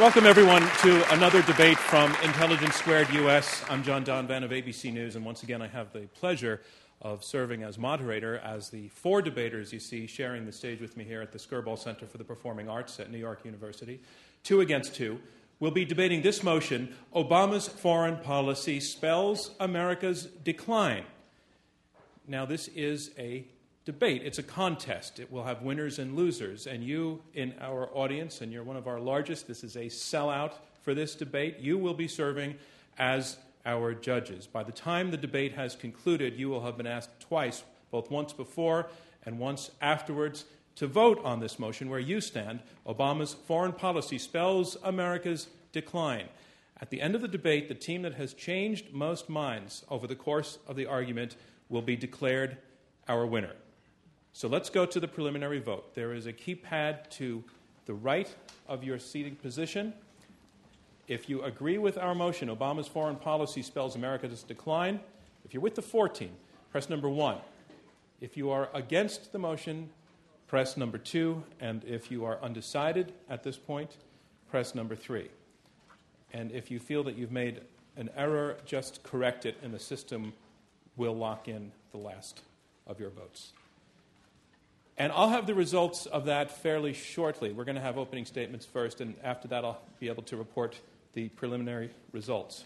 Welcome, everyone, to another debate from Intelligence Squared US. I'm John Donvan of ABC News, and once again, I have the pleasure of serving as moderator as the four debaters you see sharing the stage with me here at the Skirball Center for the Performing Arts at New York University. Two against two. We'll be debating this motion Obama's foreign policy spells America's decline. Now, this is a debate. It's a contest. It will have winners and losers. And you, in our audience, and you're one of our largest, this is a sellout for this debate. You will be serving as our judges. By the time the debate has concluded, you will have been asked twice, both once before and once afterwards, to vote on this motion where you stand. Obama's foreign policy spells America's decline. At the end of the debate, the team that has changed most minds over the course of the argument will be declared our winner. So let's go to the preliminary vote. There is a keypad to the right of your seating position. If you agree with our motion, Obama's foreign policy spells America's decline. If you're with the 14, press number one. If you are against the motion, press number two. And if you are undecided at this point, press number three. And if you feel that you've made an error, just correct it, and the system will lock in the last of your votes. And I'll have the results of that fairly shortly. We're going to have opening statements first, and after that, I'll be able to report the preliminary results.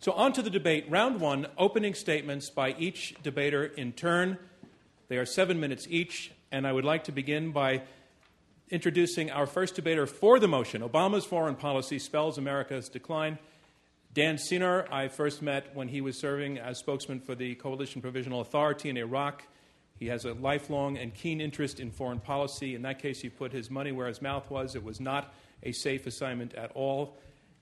So, on to the debate. Round one opening statements by each debater in turn. They are seven minutes each, and I would like to begin by introducing our first debater for the motion Obama's foreign policy spells America's decline. Dan Senor, I first met when he was serving as spokesman for the Coalition Provisional Authority in Iraq. He has a lifelong and keen interest in foreign policy. In that case, he put his money where his mouth was. It was not a safe assignment at all.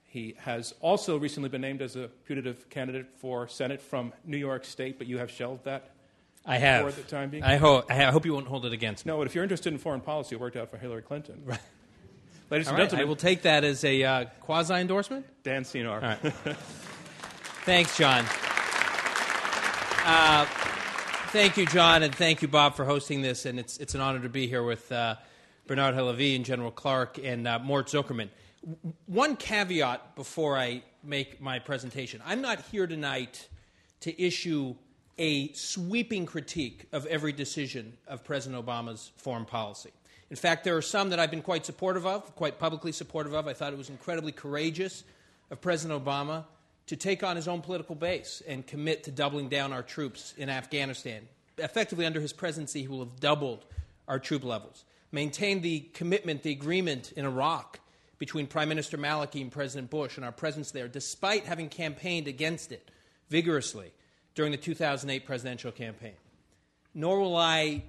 He has also recently been named as a putative candidate for Senate from New York State, but you have shelved that. I have. For the time being. I, ho- I hope you won't hold it against me. No, but if you're interested in foreign policy, it worked out for Hillary Clinton. Right. Ladies All and right, gentlemen, I will take that as a uh, quasi endorsement. Dan Senor. All right. Thanks, John. Uh, thank you, John, and thank you, Bob, for hosting this. And it's, it's an honor to be here with uh, Bernard Halavi and General Clark and uh, Mort Zuckerman. W- One caveat before I make my presentation I'm not here tonight to issue a sweeping critique of every decision of President Obama's foreign policy. In fact, there are some that I've been quite supportive of, quite publicly supportive of. I thought it was incredibly courageous of President Obama to take on his own political base and commit to doubling down our troops in Afghanistan. Effectively, under his presidency, he will have doubled our troop levels. Maintain the commitment, the agreement in Iraq between Prime Minister Maliki and President Bush and our presence there, despite having campaigned against it vigorously during the 2008 presidential campaign. Nor will I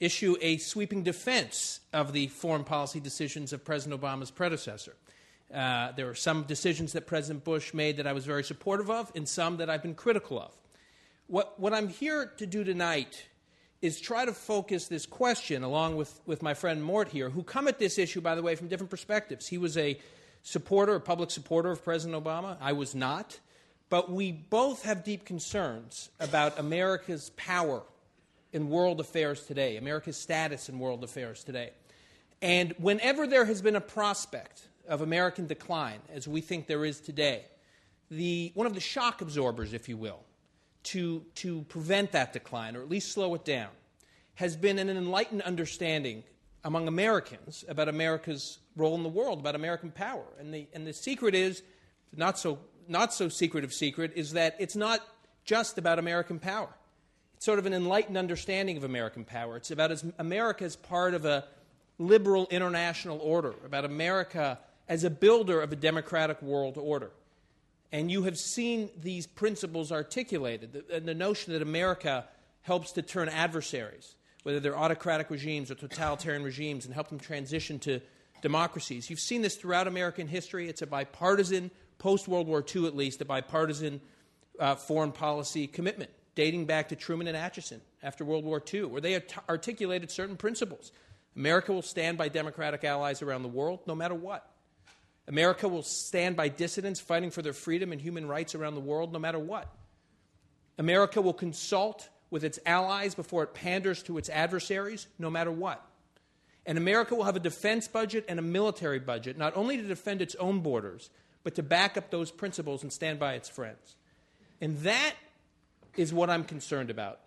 issue a sweeping defense of the foreign policy decisions of President Obama's predecessor. Uh, there are some decisions that President Bush made that I was very supportive of, and some that I've been critical of. What, what I'm here to do tonight is try to focus this question, along with, with my friend Mort here, who come at this issue, by the way, from different perspectives. He was a supporter, a public supporter of President Obama. I was not. But we both have deep concerns about America's power in world affairs today, America's status in world affairs today. And whenever there has been a prospect of American decline, as we think there is today, the, one of the shock absorbers, if you will, to, to prevent that decline, or at least slow it down, has been an enlightened understanding among Americans about America's role in the world, about American power. And the, and the secret is, not so, not so secretive secret, is that it's not just about American power. Sort of an enlightened understanding of American power. It's about America as part of a liberal international order, about America as a builder of a democratic world order. And you have seen these principles articulated, the, the notion that America helps to turn adversaries, whether they're autocratic regimes or totalitarian regimes, and help them transition to democracies. You've seen this throughout American history. It's a bipartisan, post World War II at least, a bipartisan uh, foreign policy commitment dating back to Truman and Acheson after World War II, where they art- articulated certain principles. America will stand by democratic allies around the world no matter what. America will stand by dissidents fighting for their freedom and human rights around the world no matter what. America will consult with its allies before it panders to its adversaries no matter what. And America will have a defense budget and a military budget, not only to defend its own borders, but to back up those principles and stand by its friends. And that is what I'm concerned about,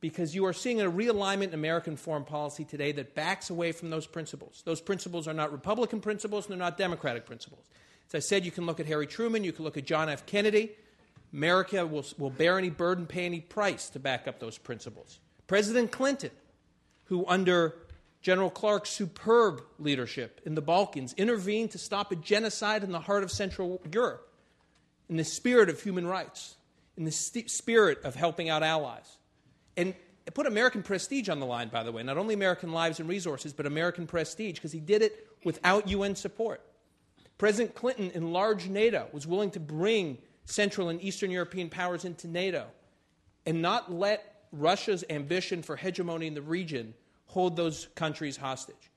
because you are seeing a realignment in American foreign policy today that backs away from those principles. Those principles are not Republican principles and they're not Democratic principles. As I said, you can look at Harry Truman, you can look at John F. Kennedy. America will, will bear any burden, pay any price to back up those principles. President Clinton, who under General Clark's superb leadership in the Balkans intervened to stop a genocide in the heart of Central Europe in the spirit of human rights, in the spirit of helping out allies. And it put American prestige on the line, by the way, not only American lives and resources, but American prestige, because he did it without UN support. President Clinton enlarged NATO, was willing to bring Central and Eastern European powers into NATO, and not let Russia's ambition for hegemony in the region hold those countries hostage.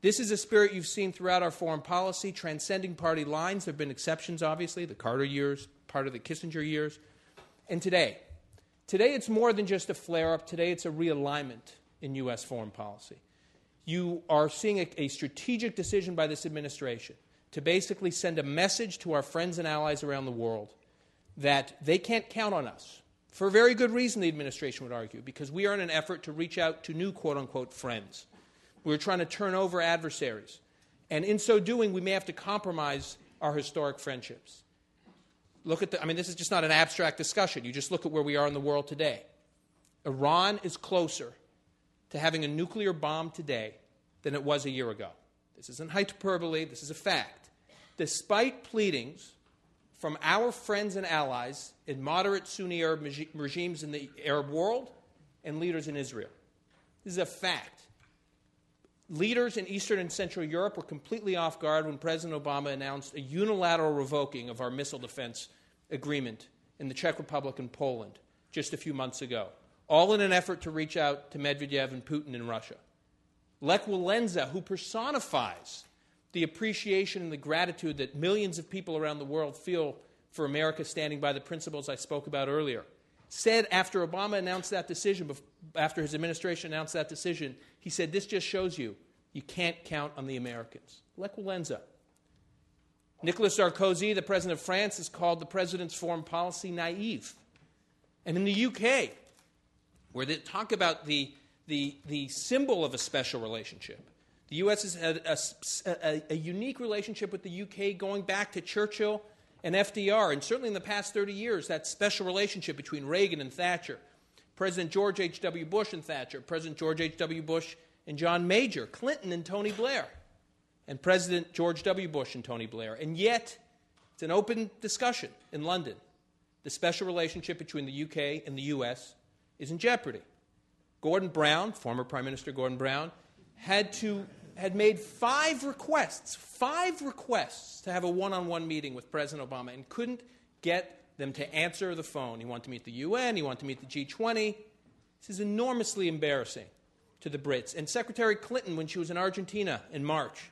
This is a spirit you've seen throughout our foreign policy, transcending party lines. There have been exceptions, obviously, the Carter years, part of the Kissinger years. And today, today it's more than just a flare up. Today it's a realignment in U.S. foreign policy. You are seeing a, a strategic decision by this administration to basically send a message to our friends and allies around the world that they can't count on us for very good reason, the administration would argue, because we are in an effort to reach out to new quote unquote friends. We're trying to turn over adversaries. And in so doing, we may have to compromise our historic friendships. Look at the, I mean, this is just not an abstract discussion. You just look at where we are in the world today. Iran is closer to having a nuclear bomb today than it was a year ago. This isn't hyperbole, this is a fact. Despite pleadings from our friends and allies in moderate Sunni Arab regimes in the Arab world and leaders in Israel. This is a fact. Leaders in Eastern and Central Europe were completely off guard when President Obama announced a unilateral revoking of our missile defense agreement in the Czech Republic and Poland just a few months ago, all in an effort to reach out to Medvedev and Putin in Russia. Lech Walesa, who personifies the appreciation and the gratitude that millions of people around the world feel for America standing by the principles I spoke about earlier. Said after Obama announced that decision, after his administration announced that decision, he said, This just shows you you can't count on the Americans. Lech. Nicolas Sarkozy, the president of France, has called the president's foreign policy naive. And in the UK, where they talk about the, the, the symbol of a special relationship, the U.S. has had a, a, a, unique relationship with the UK going back to Churchill and FDR, and certainly in the past 30 years, that special relationship between Reagan and Thatcher, President George H.W. Bush and Thatcher, President George H.W. Bush and John Major, Clinton and Tony Blair, and President George W. Bush and Tony Blair. And yet, it's an open discussion in London. The special relationship between the UK and the US is in jeopardy. Gordon Brown, former Prime Minister Gordon Brown, had to had made five requests, five requests to have a one on one meeting with President Obama and couldn't get them to answer the phone. He wanted to meet the UN, he wanted to meet the G20. This is enormously embarrassing to the Brits. And Secretary Clinton, when she was in Argentina in March,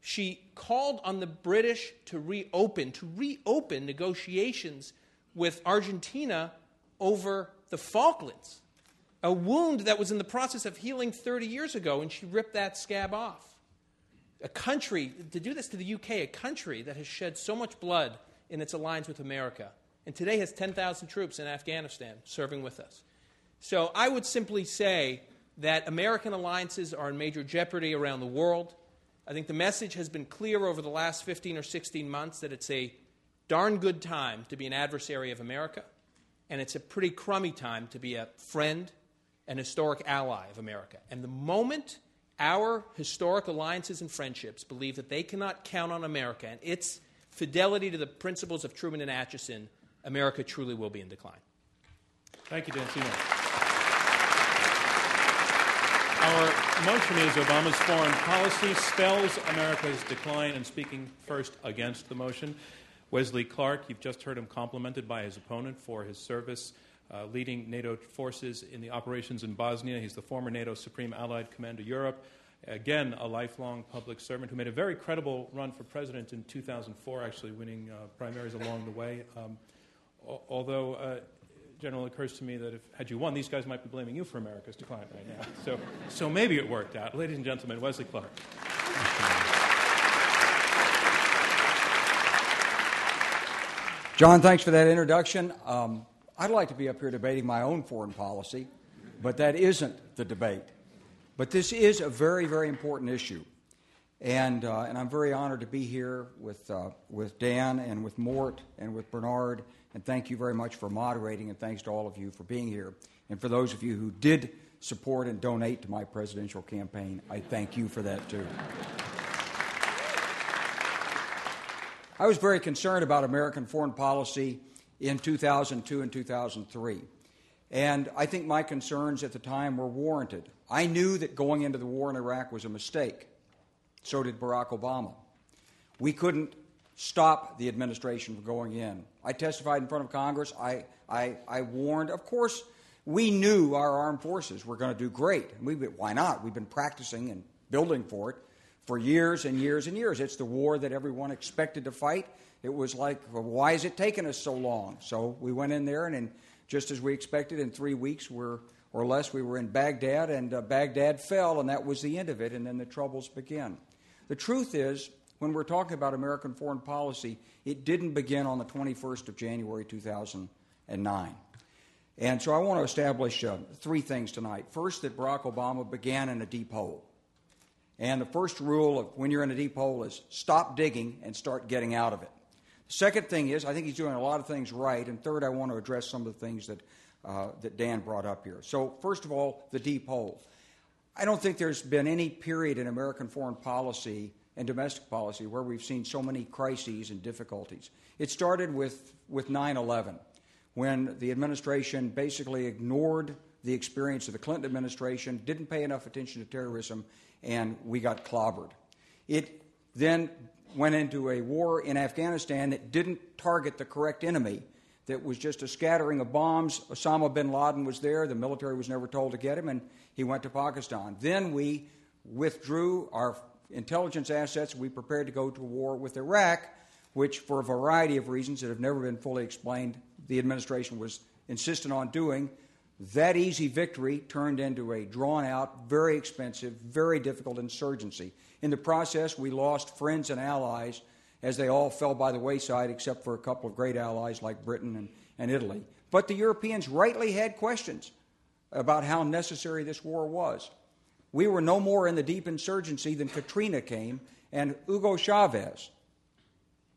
she called on the British to reopen, to reopen negotiations with Argentina over the Falklands a wound that was in the process of healing 30 years ago, and she ripped that scab off. A country, to do this to the UK, a country that has shed so much blood in its alliance with America, and today has 10,000 troops in Afghanistan serving with us. So I would simply say that American alliances are in major jeopardy around the world. I think the message has been clear over the last 15 or 16 months that it's a darn good time to be an adversary of America, and it's a pretty crummy time to be a friend an historic ally of America. And the moment our historic alliances and friendships believe that they cannot count on America and its fidelity to the principles of Truman and Acheson, America truly will be in decline. Thank you, Dan Senor. Our motion is Obama's foreign policy spells America's decline. And speaking first against the motion, Wesley Clark, you've just heard him complimented by his opponent for his service uh, leading NATO forces in the operations in Bosnia. He's the former NATO Supreme Allied Commander Europe. Again, a lifelong public servant who made a very credible run for president in 2004, actually winning uh, primaries along the way. Um, although uh, General, it occurs to me that if had you won, these guys might be blaming you for America's decline right now. So, so maybe it worked out. Ladies and gentlemen, Wesley Clark. John, thanks for that introduction. Um, I'd like to be up here debating my own foreign policy, but that isn't the debate. But this is a very, very important issue. And, uh, and I'm very honored to be here with, uh, with Dan and with Mort and with Bernard. And thank you very much for moderating, and thanks to all of you for being here. And for those of you who did support and donate to my presidential campaign, I thank you for that too. I was very concerned about American foreign policy in 2002 and 2003. And I think my concerns at the time were warranted. I knew that going into the war in Iraq was a mistake. So did Barack Obama. We couldn't stop the administration from going in. I testified in front of Congress. I, I, I warned. Of course, we knew our armed forces were going to do great. We, why not? We've been practicing and building for it for years and years and years. It's the war that everyone expected to fight. It was like, well, why is it taking us so long? So we went in there, and in, just as we expected, in three weeks we're, or less, we were in Baghdad, and uh, Baghdad fell, and that was the end of it, and then the troubles began. The truth is, when we're talking about American foreign policy, it didn't begin on the 21st of January 2009. And so I want to establish uh, three things tonight. First, that Barack Obama began in a deep hole. And the first rule of when you're in a deep hole is stop digging and start getting out of it. The second thing is, I think he's doing a lot of things right. And third, I want to address some of the things that, uh, that Dan brought up here. So, first of all, the deep hole. I don't think there's been any period in American foreign policy and domestic policy where we've seen so many crises and difficulties. It started with, with 9 11, when the administration basically ignored the experience of the Clinton administration, didn't pay enough attention to terrorism, and we got clobbered. It then went into a war in Afghanistan that didn't target the correct enemy that was just a scattering of bombs. Osama bin Laden was there. The military was never told to get him, and he went to Pakistan. Then we withdrew our intelligence assets. We prepared to go to war with Iraq, which, for a variety of reasons that have never been fully explained, the administration was insistent on doing. That easy victory turned into a drawn out, very expensive, very difficult insurgency. In the process, we lost friends and allies as they all fell by the wayside, except for a couple of great allies like Britain and, and Italy. But the Europeans rightly had questions about how necessary this war was. We were no more in the deep insurgency than Katrina came, and Hugo Chavez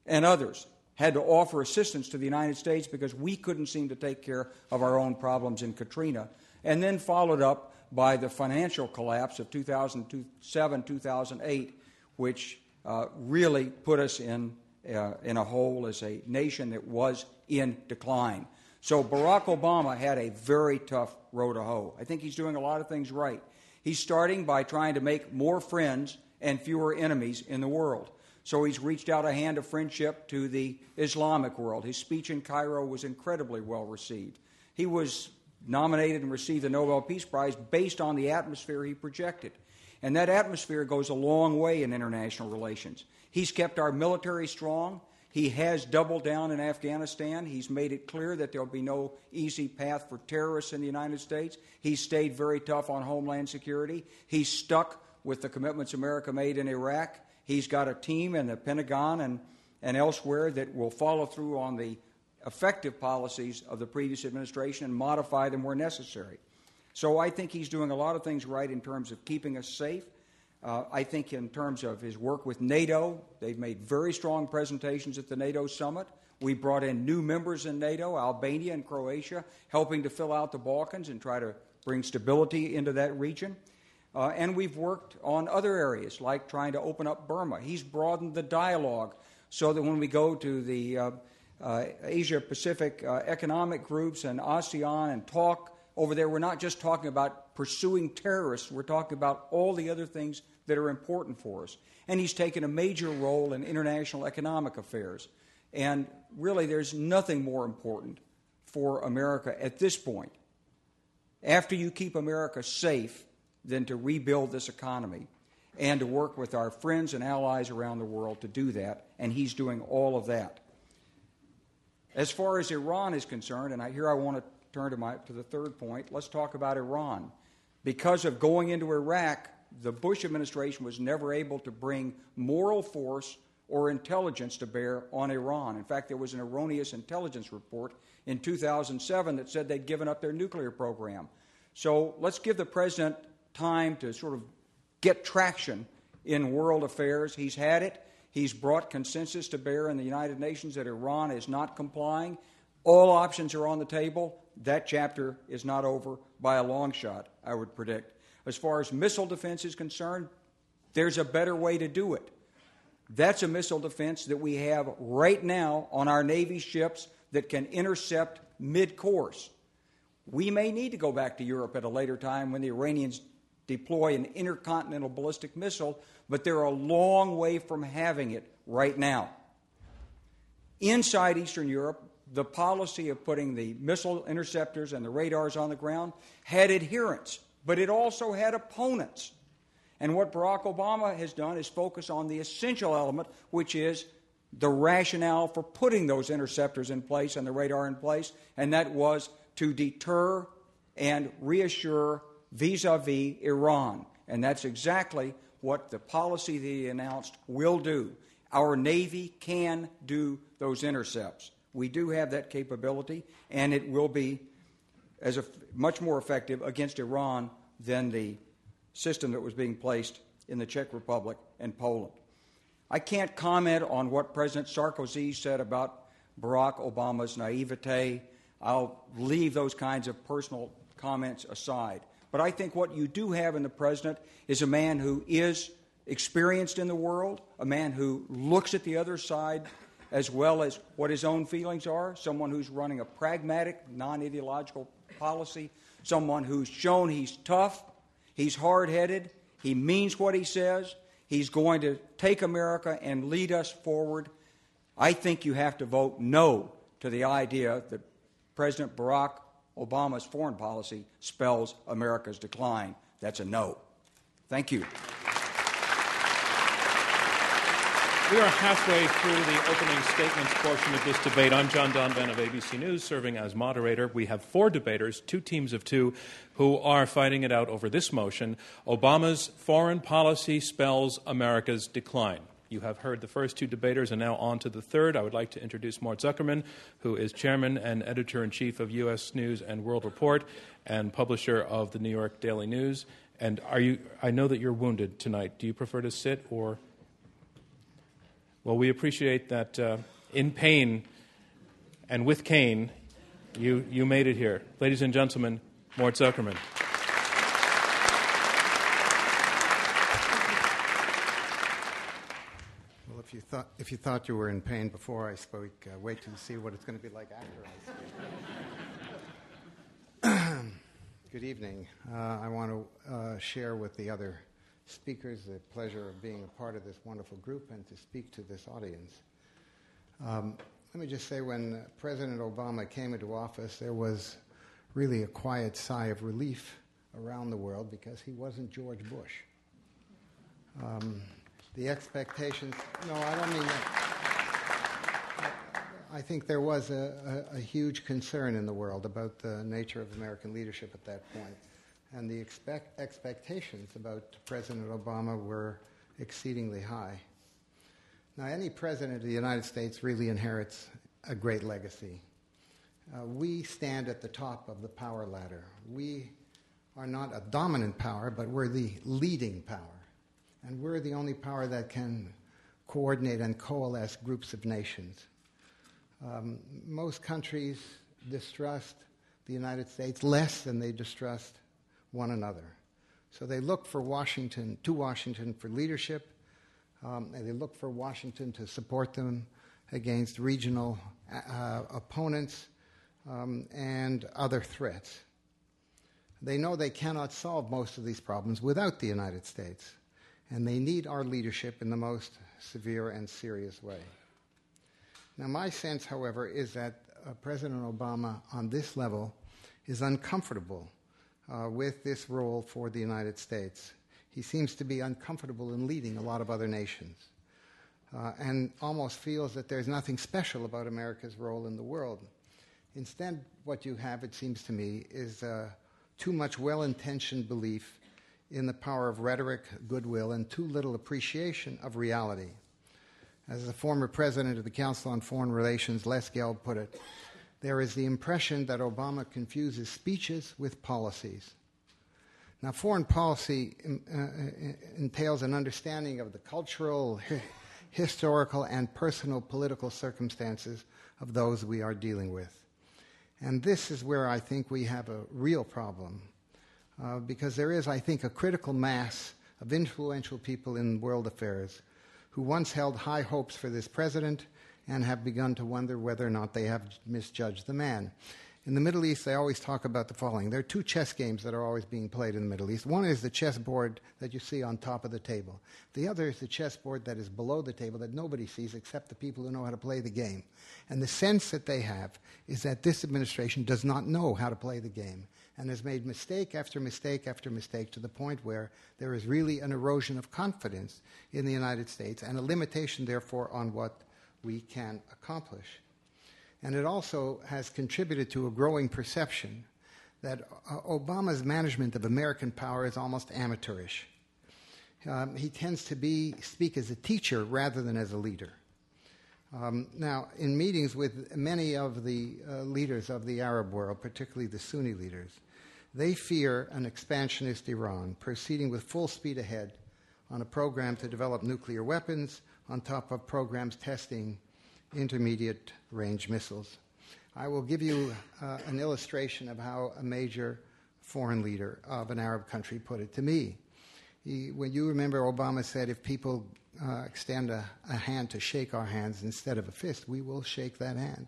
and others had to offer assistance to the United States because we couldn't seem to take care of our own problems in Katrina. And then followed up by the financial collapse of 2007 2008, which uh, really put us in, uh, in a hole as a nation that was in decline. So Barack Obama had a very tough road to hoe. I think he's doing a lot of things right. He's starting by trying to make more friends and fewer enemies in the world. So he's reached out a hand of friendship to the Islamic world. His speech in Cairo was incredibly well received. He was nominated and received the Nobel Peace Prize based on the atmosphere he projected. And that atmosphere goes a long way in international relations. He's kept our military strong. He has doubled down in Afghanistan. He's made it clear that there'll be no easy path for terrorists in the United States. He's stayed very tough on homeland security. He's stuck with the commitments America made in Iraq. He's got a team in the Pentagon and, and elsewhere that will follow through on the effective policies of the previous administration and modify them where necessary. So I think he's doing a lot of things right in terms of keeping us safe. Uh, I think in terms of his work with NATO, they've made very strong presentations at the NATO summit. We brought in new members in NATO, Albania and Croatia, helping to fill out the Balkans and try to bring stability into that region. Uh, and we've worked on other areas, like trying to open up Burma. He's broadened the dialogue so that when we go to the uh, uh, Asia Pacific uh, economic groups and ASEAN and talk over there, we're not just talking about pursuing terrorists, we're talking about all the other things that are important for us. And he's taken a major role in international economic affairs. And really, there's nothing more important for America at this point. After you keep America safe, than to rebuild this economy and to work with our friends and allies around the world to do that. And he's doing all of that. As far as Iran is concerned, and I, here I want to turn to, my, to the third point. Let's talk about Iran. Because of going into Iraq, the Bush administration was never able to bring moral force or intelligence to bear on Iran. In fact, there was an erroneous intelligence report in 2007 that said they'd given up their nuclear program. So let's give the president time to sort of get traction in world affairs. He's had it. He's brought consensus to bear in the United Nations that Iran is not complying. All options are on the table. That chapter is not over by a long shot, I would predict. As far as missile defense is concerned, there's a better way to do it. That's a missile defense that we have right now on our Navy ships that can intercept mid course. We may need to go back to Europe at a later time when the Iranians deploy an intercontinental ballistic missile, but they're a long way from having it right now. Inside Eastern Europe, the policy of putting the missile interceptors and the radars on the ground had adherents, but it also had opponents. And what Barack Obama has done is focus on the essential element, which is the rationale for putting those interceptors in place and the radar in place, and that was to deter and reassure vis a vis Iran. And that's exactly what the policy that he announced will do. Our Navy can do those intercepts. We do have that capability, and it will be as a, much more effective against Iran than the system that was being placed in the Czech Republic and Poland. I can't comment on what President Sarkozy said about Barack Obama's naivete. I'll leave those kinds of personal comments aside. But I think what you do have in the president is a man who is experienced in the world, a man who looks at the other side as well as what his own feelings are, someone who's running a pragmatic, non ideological policy, someone who's shown he's tough, he's hard headed, he means what he says, he's going to take America and lead us forward. I think you have to vote no to the idea that President Barack Obama's foreign policy spells America's decline. That's a no. Thank you. We are halfway through the opening statements portion of this debate. I'm John Donvan of ABC News, serving as moderator. We have four debaters, two teams of two, who are fighting it out over this motion Obama's foreign policy spells America's decline. You have heard the first two debaters, and now on to the third. I would like to introduce Mort Zuckerman, who is chairman and editor in chief of U.S. News and World Report and publisher of the New York Daily News. And are you, I know that you're wounded tonight. Do you prefer to sit or well, we appreciate that uh, in pain and with cane, you, you made it here. Ladies and gentlemen, Mort Zuckerman. Well, if you thought, if you, thought you were in pain before I spoke, uh, wait till you see what it's going to be like after I speak. Good evening. Uh, I want to uh, share with the other speakers the pleasure of being a part of this wonderful group and to speak to this audience. Um, let me just say when President Obama came into office, there was really a quiet sigh of relief around the world because he wasn't George Bush. Um, the expectations, no, I don't mean that. I think there was a, a, a huge concern in the world about the nature of American leadership at that point and the expect, expectations about President Obama were exceedingly high. Now, any president of the United States really inherits a great legacy. Uh, we stand at the top of the power ladder. We are not a dominant power, but we're the leading power. And we're the only power that can coordinate and coalesce groups of nations. Um, most countries distrust the United States less than they distrust one another. So they look for Washington, to Washington for leadership, um, and they look for Washington to support them against regional uh, opponents um, and other threats. They know they cannot solve most of these problems without the United States, and they need our leadership in the most severe and serious way. Now, my sense, however, is that uh, President Obama on this level is uncomfortable uh, with this role for the United States. He seems to be uncomfortable in leading a lot of other nations uh, and almost feels that there's nothing special about America's role in the world. Instead, what you have, it seems to me, is uh, too much well intentioned belief in the power of rhetoric, goodwill, and too little appreciation of reality. As the former president of the Council on Foreign Relations, Les Gelb, put it, there is the impression that Obama confuses speeches with policies. Now, foreign policy um, uh, uh, entails an understanding of the cultural, historical, and personal political circumstances of those we are dealing with. And this is where I think we have a real problem, uh, because there is, I think, a critical mass of influential people in world affairs who once held high hopes for this president and have begun to wonder whether or not they have misjudged the man. In the Middle East, they always talk about the following. There are two chess games that are always being played in the Middle East. One is the chessboard that you see on top of the table. The other is the chessboard that is below the table that nobody sees except the people who know how to play the game. And the sense that they have is that this administration does not know how to play the game and has made mistake after mistake after mistake to the point where there is really an erosion of confidence in the United States and a limitation, therefore, on what we can accomplish. And it also has contributed to a growing perception that uh, Obama's management of American power is almost amateurish. Um, he tends to be, speak as a teacher rather than as a leader. Um, now, in meetings with many of the uh, leaders of the Arab world, particularly the Sunni leaders, they fear an expansionist Iran proceeding with full speed ahead on a program to develop nuclear weapons on top of programs testing intermediate range missiles. I will give you uh, an illustration of how a major foreign leader of an Arab country put it to me. He, when you remember, Obama said, if people uh, extend a, a hand to shake our hands instead of a fist, we will shake that hand.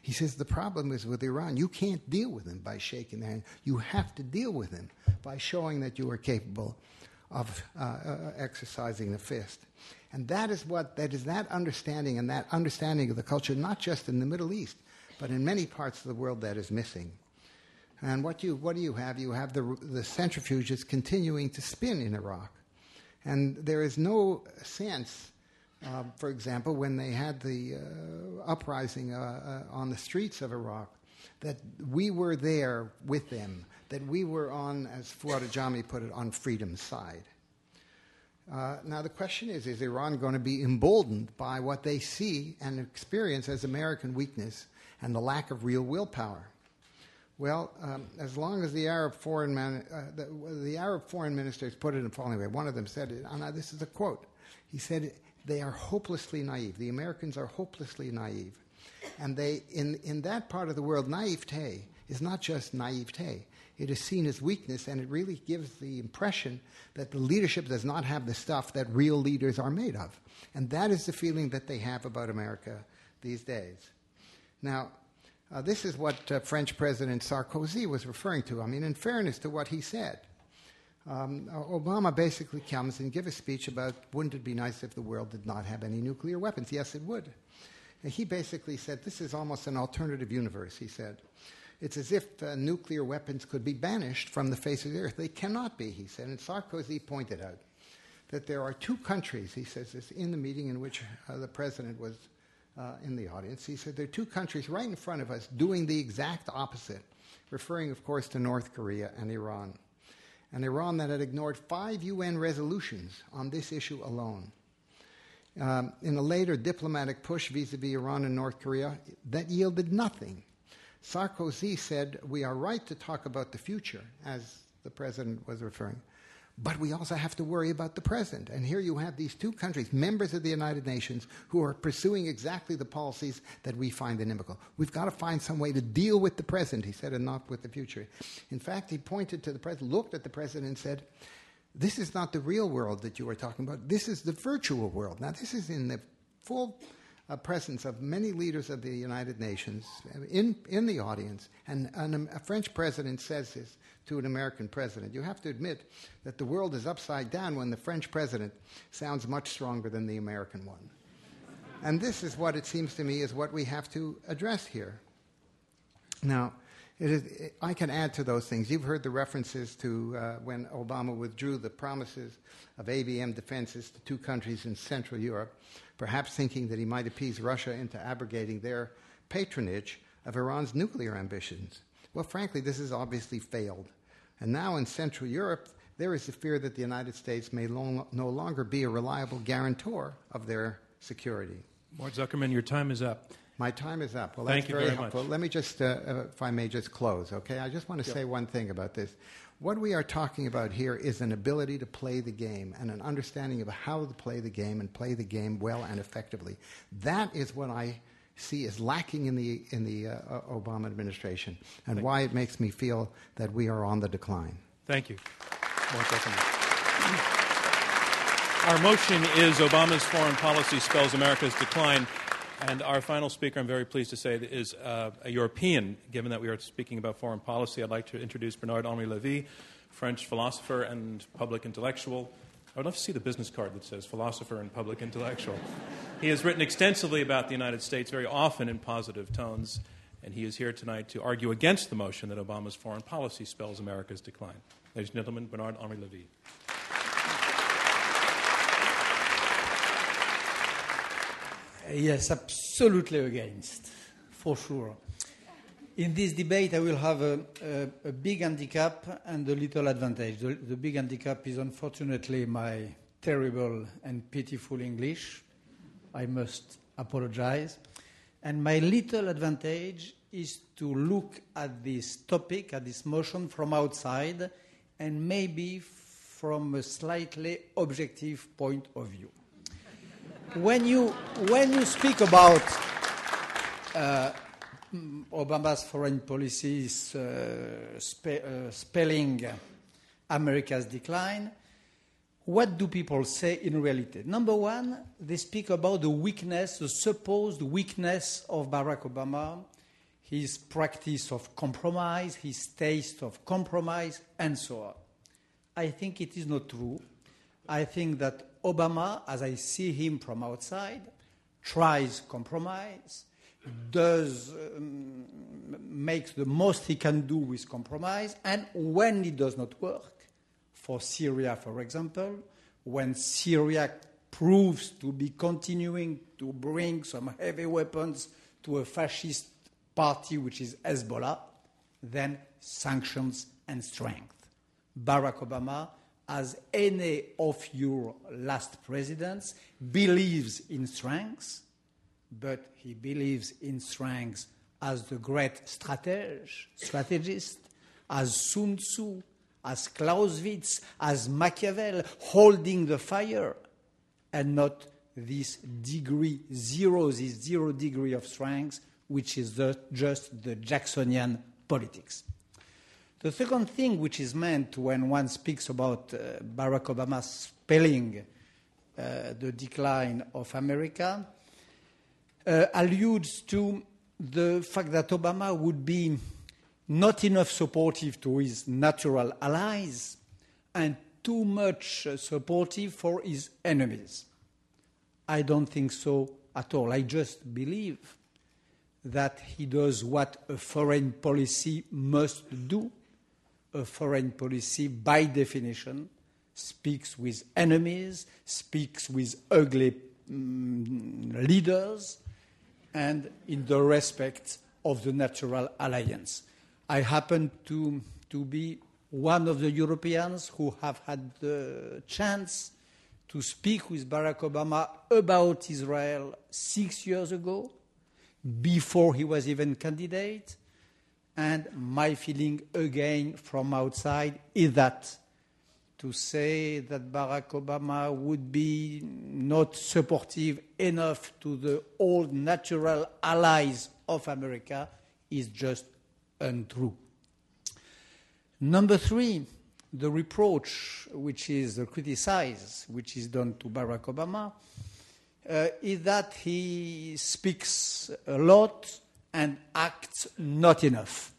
He says the problem is with Iran. You can't deal with them by shaking their hand. You have to deal with them by showing that you are capable of uh, uh, exercising the fist. And that is what, that is that understanding and that understanding of the culture, not just in the Middle East, but in many parts of the world that is missing. And what, you, what do you have? You have the, the centrifuges continuing to spin in Iraq. And there is no sense, uh, for example, when they had the uh, uprising uh, uh on the streets of Iraq, that we were there with them, that we were on, as Fuad Ajami put it, on freedom's side. Uh, now, the question is is Iran going to be emboldened by what they see and experience as American weakness and the lack of real willpower? Well, um, as long as the Arab foreign man, uh, the, the, Arab foreign ministers put it in the following way. One of them said, and this is a quote. He said, "They are hopelessly naive. The Americans are hopelessly naive, and they in in that part of the world, naivete is not just naivete it is seen as weakness, and it really gives the impression that the leadership does not have the stuff that real leaders are made of. And that is the feeling that they have about America these days. Now, uh, this is what uh, French President Sarkozy was referring to. I mean, in fairness to what he said, um, Obama basically comes and gives a speech about wouldn't it be nice if the world did not have any nuclear weapons? Yes, it would. And he basically said this is almost an alternative universe, he said. It's as if uh, nuclear weapons could be banished from the face of the earth. They cannot be, he said. And Sarkozy pointed out that there are two countries, he says this in the meeting in which uh, the president was uh, in the audience. He said there are two countries right in front of us doing the exact opposite, referring, of course, to North Korea and Iran. And Iran that had ignored five UN resolutions on this issue alone. Um, in a later diplomatic push vis a vis Iran and North Korea, that yielded nothing. Sarkozy said, We are right to talk about the future, as the president was referring, but we also have to worry about the present. And here you have these two countries, members of the United Nations, who are pursuing exactly the policies that we find inimical. We've got to find some way to deal with the present, he said, and not with the future. In fact, he pointed to the president, looked at the president, and said, This is not the real world that you are talking about. This is the virtual world. Now, this is in the full uh, presence of many leaders of the United Nations in, in the audience, and, a French president says this to an American president. You have to admit that the world is upside down when the French president sounds much stronger than the American one. and this is what it seems to me is what we have to address here. Now, I can add to those things. You've heard the references to uh, when Obama withdrew the promises of ABM defenses to two countries in Central Europe, perhaps thinking that he might appease Russia into abrogating their patronage of Iran's nuclear ambitions. Well, frankly, this has obviously failed. And now in Central Europe, there is the fear that the United States may long, no longer be a reliable guarantor of their security. Mort Zuckerman, your time is up. My time is up. Well, Thank that's you very, very helpful. much. Let me just, uh, uh, if I may, just close, okay? I just want to say one thing about this. What we are talking about here is an ability to play the game and an understanding of how to play the game and play the game well and effectively. That is what I see as lacking in the, in the uh, uh, Obama administration and why it makes me feel that we are on the decline. Thank you. Our motion is Obama's foreign policy spells America's decline. And our final speaker, I'm very pleased to say, is uh, a European. Given that we are speaking about foreign policy, I'd like to introduce Bernard Henri Levy, French philosopher and public intellectual. I would love to see the business card that says philosopher and public intellectual. he has written extensively about the United States, very often in positive tones, and he is here tonight to argue against the motion that Obama's foreign policy spells America's decline. Ladies and gentlemen, Bernard Henri Levy. Yes, absolutely against, for sure. In this debate, I will have a, a, a big handicap and a little advantage. The, the big handicap is unfortunately my terrible and pitiful English. I must apologize. And my little advantage is to look at this topic, at this motion from outside, and maybe from a slightly objective point of view when you when you speak about uh, Obama's foreign policy uh, spe- uh, spelling America's decline, what do people say in reality? Number one, they speak about the weakness, the supposed weakness of Barack Obama, his practice of compromise, his taste of compromise, and so on. I think it is not true. I think that Obama, as I see him from outside, tries compromise, does um, makes the most he can do with compromise, and when it does not work, for Syria, for example, when Syria proves to be continuing to bring some heavy weapons to a fascist party which is Hezbollah, then sanctions and strength. Barack Obama as any of your last presidents, believes in strengths, but he believes in strengths as the great strateg, strategist, as Sun Tzu, as Clausewitz, as Machiavelli, holding the fire, and not this degree zero, this zero degree of strength, which is the, just the Jacksonian politics. The second thing which is meant when one speaks about uh, Barack Obama spelling uh, the decline of America uh, alludes to the fact that Obama would be not enough supportive to his natural allies and too much supportive for his enemies. I don't think so at all. I just believe that he does what a foreign policy must do a foreign policy, by definition, speaks with enemies, speaks with ugly um, leaders, and in the respect of the natural alliance. I happen to, to be one of the Europeans who have had the chance to speak with Barack Obama about Israel six years ago, before he was even candidate and my feeling again from outside is that to say that Barack Obama would be not supportive enough to the old natural allies of America is just untrue. Number three, the reproach which is criticized, which is done to Barack Obama, uh, is that he speaks a lot and acts not enough.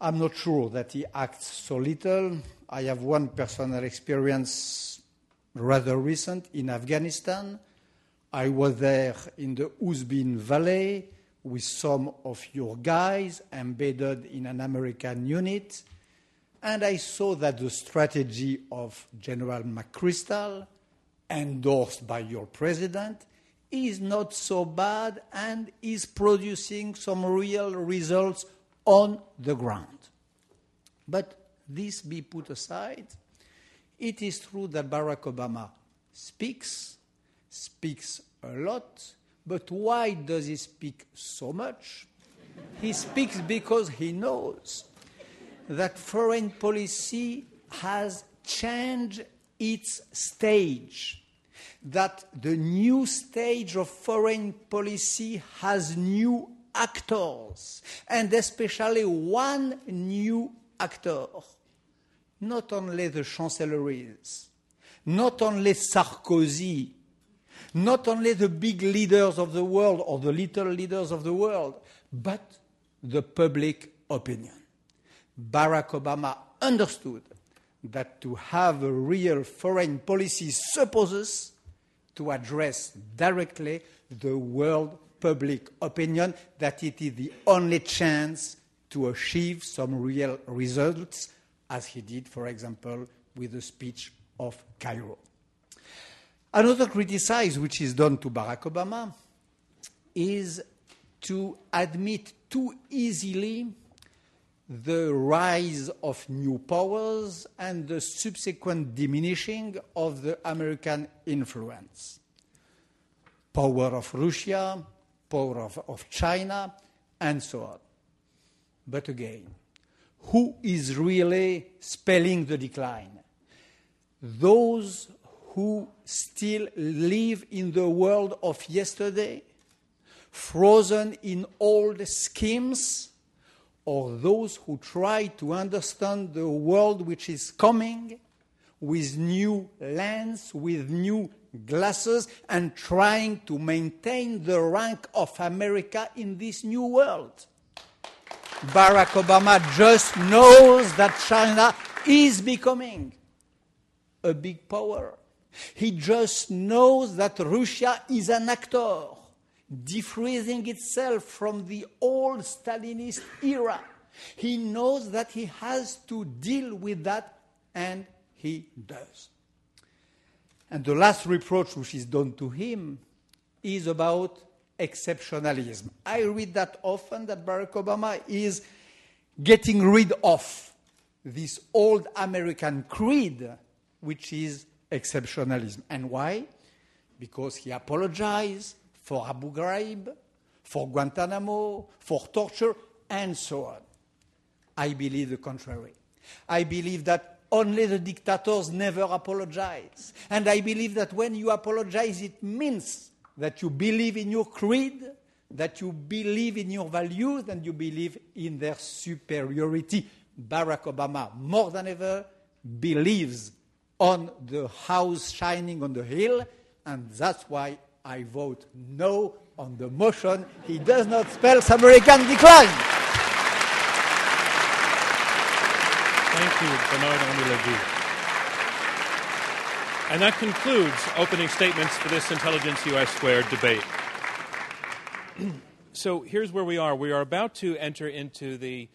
I'm not sure that he acts so little. I have one personal experience, rather recent, in Afghanistan. I was there in the Uzbin Valley with some of your guys embedded in an American unit, and I saw that the strategy of General McChrystal, endorsed by your president, is not so bad and is producing some real results on the ground. But this be put aside, it is true that Barack Obama speaks, speaks a lot, but why does he speak so much? he speaks because he knows that foreign policy has changed its stage, that the new stage of foreign policy has new actors, and especially one new actor. Not only the chancelleries, not only Sarkozy, not only the big leaders of the world or the little leaders of the world, but the public opinion. Barack Obama understood that to have a real foreign policy supposes to address directly the world public opinion, that it is the only chance to achieve some real results, as he did, for example, with the speech of Cairo. Another criticism which is done to Barack Obama is to admit too easily the rise of new powers and the subsequent diminishing of the American influence. Power of Russia, power of, of China, and so on. But again, who is really spelling the decline? Those who still live in the world of yesterday, frozen in old schemes, or those who try to understand the world which is coming with new lens, with new glasses, and trying to maintain the rank of America in this new world. Barack Obama just knows that China is becoming a big power. He just knows that Russia is an actor, defreezing itself from the old Stalinist era. He knows that he has to deal with that, and he does. And the last reproach which is done to him is about exceptionalism. I read that often that Barack Obama is getting rid of this old American creed, which is exceptionalism. And why? Because he apologized for Abu Ghraib, for Guantanamo, for torture, and so on. I believe the contrary. I believe that only the dictators never apologize. And I believe that when you apologize, it means that you believe in your creed, that you believe in your values, and you believe in their superiority. Barack Obama, more than ever, believes on the house shining on the hill, and that's why I vote no on the motion. He does not spell American decline. Thank you, Bernard Henri And that concludes opening statements for this Intelligence US Squared debate. so here's where we are. We are about to enter into the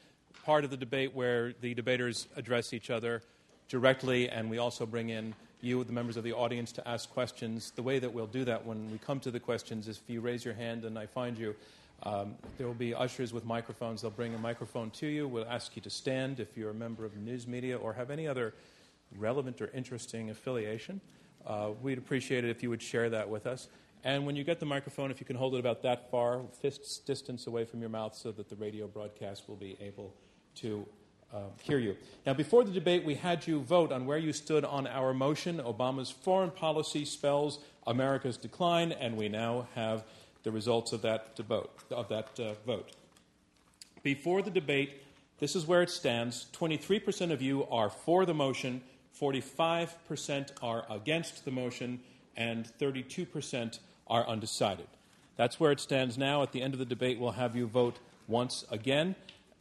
part of the debate where the debaters address each other directly, and we also bring in you, the members of the audience, to ask questions. The way that we'll do that when we come to the questions is if you raise your hand and I find you, um, there will be ushers with microphones. They'll bring a microphone to you. We'll ask you to stand if you're a member of the news media or have any other relevant or interesting affiliation. Uh, we'd appreciate it if you would share that with us. And when you get the microphone, if you can hold it about that far, fists distance away from your mouth so that the radio broadcast will be able to uh, hear you. Now, before the debate, we had you vote on where you stood on our motion Obama's foreign policy spells America's decline, and we now have the results of that, of that uh, vote. Before the debate, this is where it stands 23% of you are for the motion, 45% are against the motion, and 32% are undecided. That's where it stands now. At the end of the debate, we'll have you vote once again.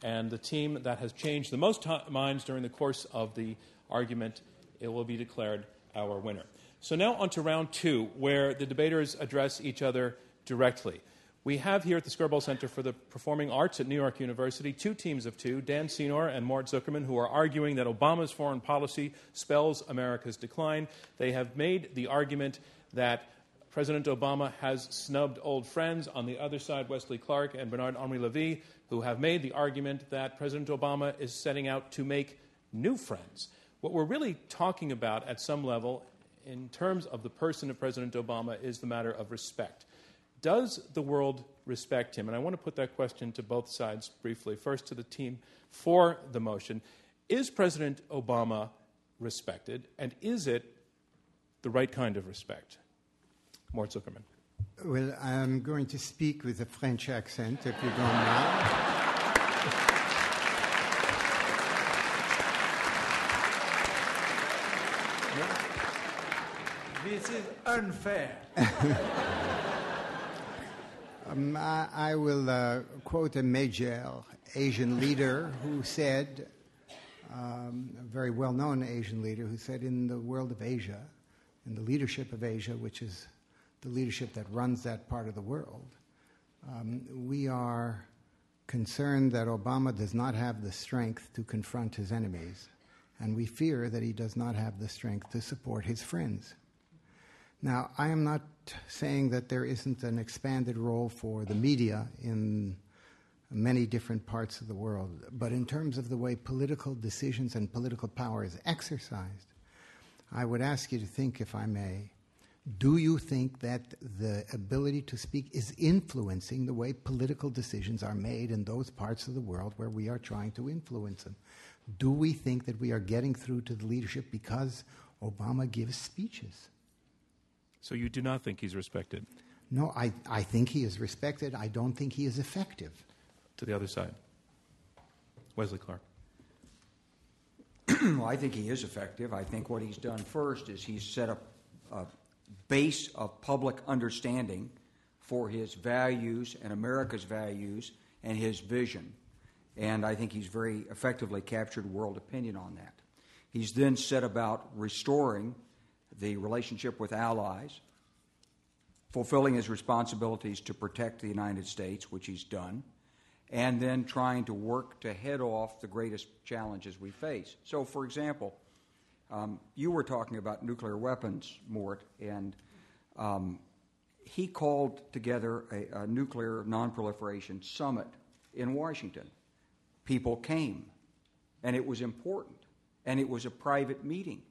And the team that has changed the most t- minds during the course of the argument, it will be declared our winner. So now on to round two, where the debaters address each other directly. We have here at the Skirball Center for the Performing Arts at New York University two teams of two, Dan Senor and Mort Zuckerman, who are arguing that Obama's foreign policy spells America's decline. They have made the argument that President Obama has snubbed old friends. On the other side, Wesley Clark and Bernard Henri Levy, who have made the argument that President Obama is setting out to make new friends. What we're really talking about at some level, in terms of the person of President Obama, is the matter of respect. Does the world respect him? And I want to put that question to both sides briefly. First, to the team for the motion. Is President Obama respected, and is it the right kind of respect? Mort Zuckerman. Well, I'm going to speak with a French accent, if you don't mind. This is unfair. um, I, I, will uh, quote a major Asian leader who said, um, a very well known Asian leader, who said, in the world of Asia, in the leadership of Asia, which is the leadership that runs that part of the world, um, we are concerned that Obama does not have the strength to confront his enemies, and we fear that he does not have the strength to support his friends. Now, I am not saying that there isn't an expanded role for the media in many different parts of the world, but in terms of the way political decisions and political power is exercised, I would ask you to think, if I may, do you think that the ability to speak is influencing the way political decisions are made in those parts of the world where we are trying to influence them? Do we think that we are getting through to the leadership because Obama gives speeches? So you do not think he's respected? No, I, I think he is respected. I don't think he is effective. To the other side. Wesley Clark. well, I think he is effective. I think what he's done first is he's set up a base of public understanding for his values and America's values and his vision. And I think he's very effectively captured world opinion on that. He's then set about restoring the relationship with allies, fulfilling his responsibilities to protect the United States, which he's done, and then trying to work to head off the greatest challenges we face. So, for example, um, you were talking about nuclear weapons, Mort, and um, he called together a, a nuclear nonproliferation summit in Washington. People came, and it was important, and it was a private meeting.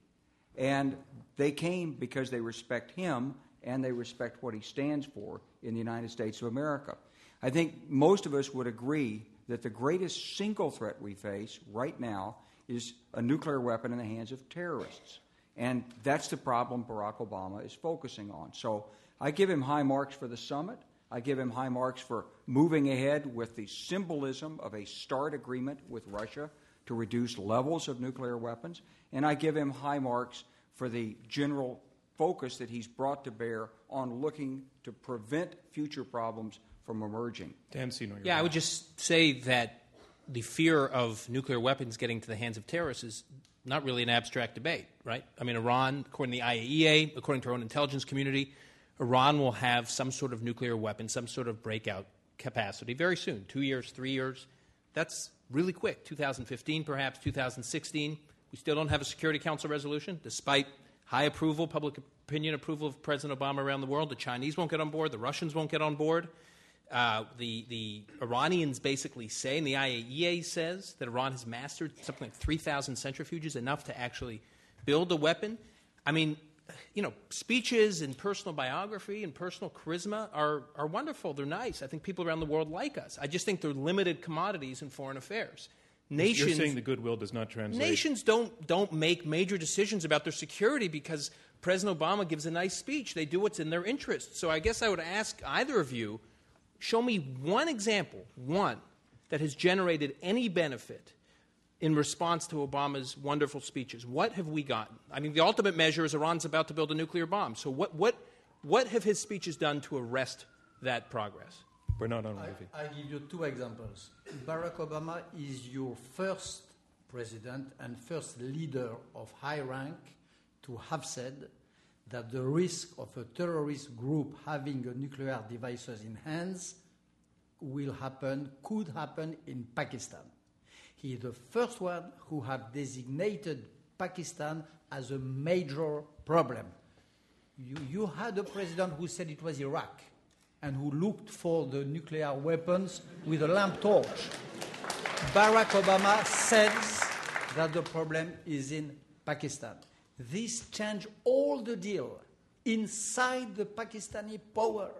And they came because they respect him and they respect what he stands for in the United States of America. I think most of us would agree that the greatest single threat we face right now is a nuclear weapon in the hands of terrorists. And that's the problem Barack Obama is focusing on. So I give him high marks for the summit. I give him high marks for moving ahead with the symbolism of a START agreement with Russia to reduce levels of nuclear weapons. And I give him high marks for the general focus that he's brought to bear on looking to prevent future problems from emerging. Dan Senor. Yeah, I would just say that the fear of nuclear weapons getting to the hands of terrorists is not really an abstract debate, right? I mean, Iran, according to the IAEA, according to our own intelligence community, Iran will have some sort of nuclear weapon, some sort of breakout capacity very soon two years, three years. That's really quick. 2015, perhaps, 2016. We still don't have a Security Council resolution, despite high approval, public opinion approval of President Obama around the world. The Chinese won't get on board, the Russians won't get on board. Uh, the, the Iranians basically say, and the IAEA says, that Iran has mastered something like 3,000 centrifuges, enough to actually build a weapon. I mean, you know, speeches and personal biography and personal charisma are, are wonderful. They're nice. I think people around the world like us. I just think they're limited commodities in foreign affairs. Nations, You're saying the goodwill does not translate. Nations don't, don't make major decisions about their security because President Obama gives a nice speech. They do what's in their interest. So I guess I would ask either of you show me one example, one, that has generated any benefit in response to Obama's wonderful speeches. What have we gotten? I mean, the ultimate measure is Iran's about to build a nuclear bomb. So, what, what, what have his speeches done to arrest that progress? We're not on I, I give you two examples. Barack Obama is your first president and first leader of high rank to have said that the risk of a terrorist group having nuclear devices in hands will happen, could happen in Pakistan. He is the first one who have designated Pakistan as a major problem. You, you had a president who said it was Iraq and who looked for the nuclear weapons with a lamp torch. Barack Obama says that the problem is in Pakistan. This changed all the deal inside the Pakistani power,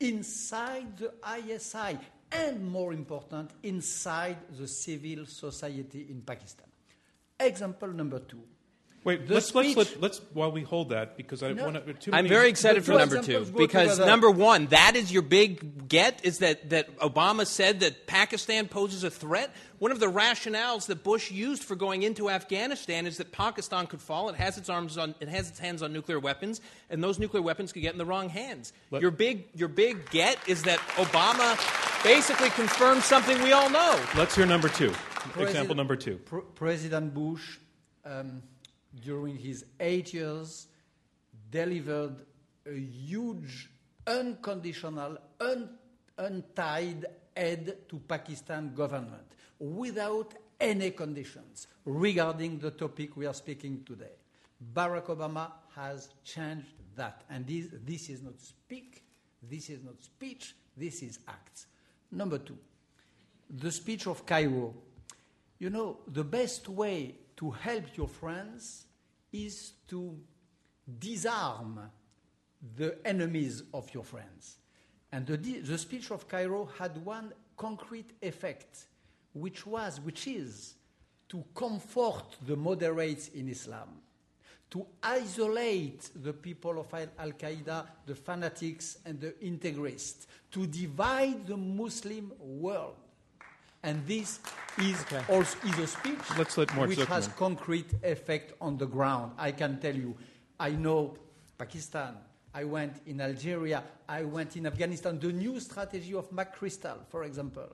inside the ISI, and more important, inside the civil society in Pakistan. Example number two. Wait, The let's, let's, speech- let, let's, while we hold that, because I no. want to. I'm many- very excited for number two because together. number one, that is your big get is that, that Obama said that Pakistan poses a threat. One of the rationales that Bush used for going into Afghanistan is that Pakistan could fall. It has its arms on, it has its hands on nuclear weapons, and those nuclear weapons could get in the wrong hands. Let- your big, your big get is that Obama basically confirmed something we all know. Let's hear number two. President- Example number two. Pr- President Bush, um, during his eight years, delivered a huge, unconditional, un- untied aid to Pakistan government without any conditions regarding the topic we are speaking today. Barack Obama has changed that, and this, this is not speak, this is not speech, this is acts. Number two, the speech of Cairo. You know, the best way to help your friends is to disarm the enemies of your friends. And the, the speech of Cairo had one concrete effect, which was, which is, to comfort the moderates in Islam, to isolate the people of Al Qaeda, the fanatics, and the integrists, to divide the Muslim world. And this is also is a speech Let's let Mort which has concrete effect on the ground. I can tell you, I know Pakistan. I went in Algeria. I went in Afghanistan. The new strategy of McChrystal, for example,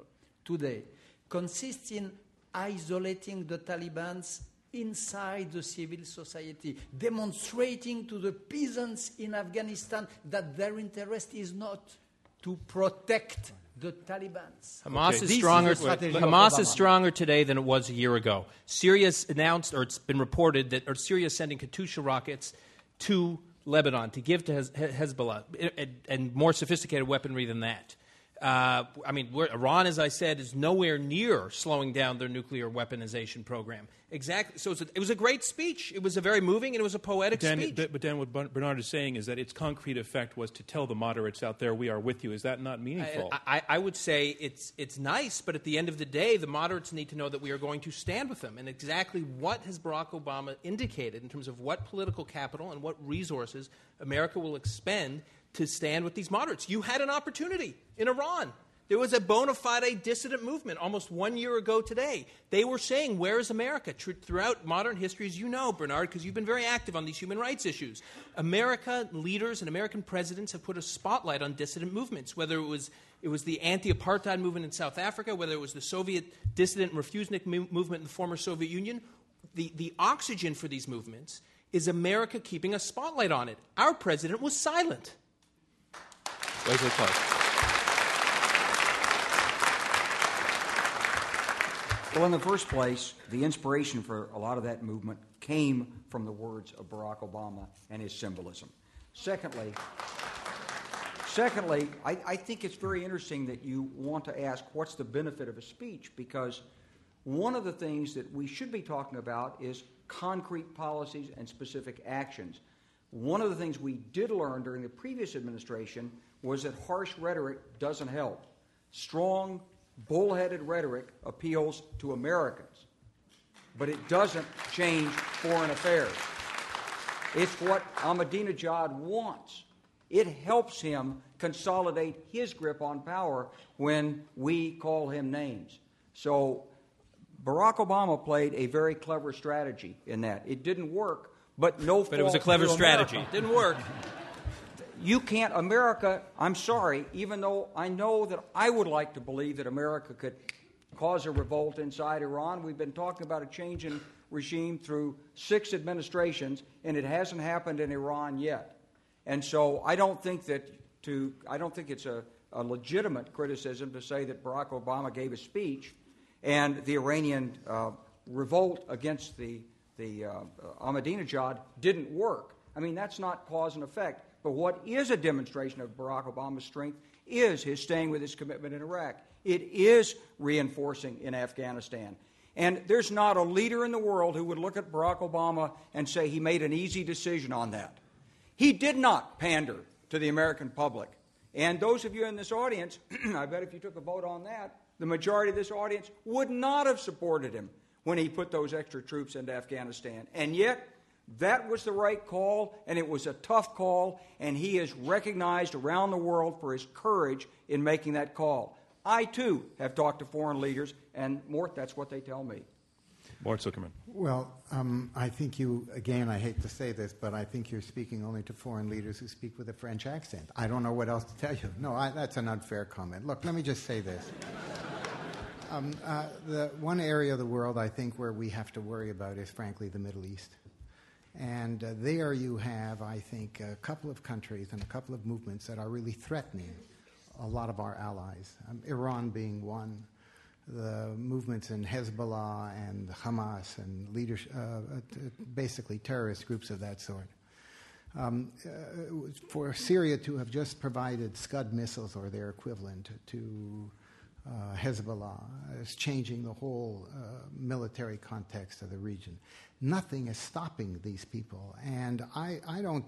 today, consists in isolating the Taliban's inside the civil society, demonstrating to the peasants in Afghanistan that their interest is not to protect the Talibans. Hamas Okay. is This is stronger. the strategy of Hamas is stronger today than it was a year ago. Syria's announced, or it's been reported that, or Syria is sending Katyusha rockets to Lebanon to give to Hez- Hezbollah, eh, and, and more sophisticated weaponry than that. Uh, I mean, we're, Iran, as I said, is nowhere near slowing down their nuclear weaponization program. Exactly. So it's a, it was a great speech. It was a very moving and it was a poetic Dan, speech. but Dan, what Bernard is saying is that its concrete effect was to tell the moderates out there, we are with you. Is that not meaningful? I, I, I would say it's, it's nice, but at the end of the day, the moderates need to know that we are going to stand with them. And exactly what has Barack Obama indicated in terms of what political capital and what resources America will expend to stand with these moderates? You had an opportunity in Iran. There was a bona fide dissident movement almost one year ago today. They were saying, Where is America? Tr- throughout modern history, as you know, Bernard, because you've been very active on these human rights issues, America leaders and American presidents have put a spotlight on dissident movements, whether it was, it was the anti apartheid movement in South Africa, whether it was the Soviet dissident refusenik mo- movement in the former Soviet Union. The, the oxygen for these movements is America keeping a spotlight on it. Our president was silent. Well, in the first place, the inspiration for a lot of that movement came from the words of Barack Obama and his symbolism. Secondly, secondly, I, I think it's very interesting that you want to ask what's the benefit of a speech because one of the things that we should be talking about is concrete policies and specific actions. One of the things we did learn during the previous administration was that harsh rhetoric doesn't help. Strong, bullheaded rhetoric appeals to Americans, but it doesn't change foreign affairs. It's what Ahmadinejad wants. It helps him consolidate his grip on power when we call him names. So Barack Obama played a very clever strategy in that. It didn't work, but no But it was a clever strategy. America. Didn't work. You can't, America, I'm sorry, even though I know that I would like to believe that America could cause a revolt inside Iran. We've been talking about a change in regime through six administrations, and it hasn't happened in Iran yet. And so I don't think that to, I don't think it's a, a legitimate criticism to say that Barack Obama gave a speech and the Iranian uh, revolt against the, the uh, Ahmadinejad didn't work. I mean, that's not cause and effect. But what is a demonstration of Barack Obama's strength is his staying with his commitment in Iraq. It is reinforcing in Afghanistan. And there's not a leader in the world who would look at Barack Obama and say he made an easy decision on that. He did not pander to the American public. And those of you in this audience, I bet if you took a vote on that, the majority of this audience would not have supported him when he put those extra troops into Afghanistan. And yet, that was the right call, and it was a tough call, and he is recognized around the world for his courage in making that call. I, too, have talked to foreign leaders, and Mort, that's what they tell me. Mort Zuckerman. Well, um, I think you, again, I hate to say this, but I think you're speaking only to foreign leaders who speak with a French accent. I don't know what else to tell you. No, I, that's an unfair comment. Look, let me just say this. Um, uh, the one area of the world I think where we have to worry about is, frankly, the Middle East. And uh, there you have, I think, a couple of countries and a couple of movements that are really threatening a lot of our allies, um, Iran being one, the movements in Hezbollah and Hamas and leadership, uh, uh basically terrorist groups of that sort. Um, uh, for Syria to have just provided Scud missiles or their equivalent to uh, Hezbollah is changing the whole uh, military context of the region. Nothing is stopping these people, and I, I don't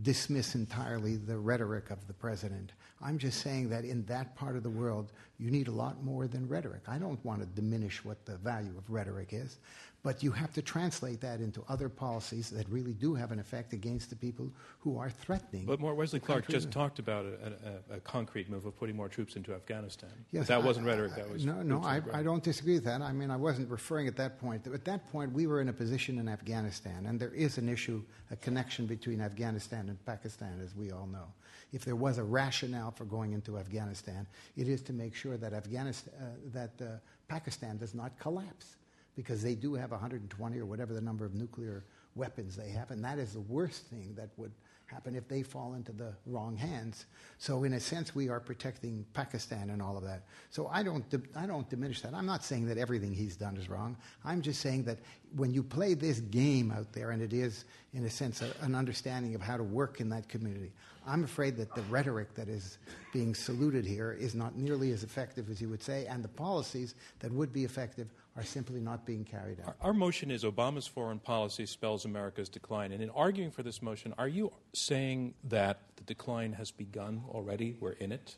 dismiss entirely the rhetoric of the president. I'm just saying that in that part of the world, you need a lot more than rhetoric. I don't want to diminish what the value of rhetoric is, but you have to translate that into other policies that really do have an effect against the people who are threatening. But more Wesley Clark just talked about a, a, a, concrete move of putting more troops into Afghanistan. Yes, that I, wasn't rhetoric. That was no, no. I, I, don't disagree with that. I mean, I wasn't referring at that point. At that point, we were in a position in Afghanistan, and there is an issue, a connection between Afghanistan and Pakistan, as we all know. If there was a rationale for going into Afghanistan, it is to make sure that Afghanistan, uh, that uh, Pakistan does not collapse because they do have 120 or whatever the number of nuclear weapons they have, and that is the worst thing that would happen if they fall into the wrong hands. So, in a sense, we are protecting Pakistan and all of that. So, I don't, I don't diminish that. I'm not saying that everything he's done is wrong. I'm just saying that when you play this game out there, and it is, in a sense, a, an understanding of how to work in that community, I'm afraid that the rhetoric that is being saluted here is not nearly as effective as you would say, and the policies that would be effective are simply not being carried out. Our, our, motion is Obama's foreign policy spells America's decline. And in arguing for this motion, are you saying that the decline has begun already? We're in it?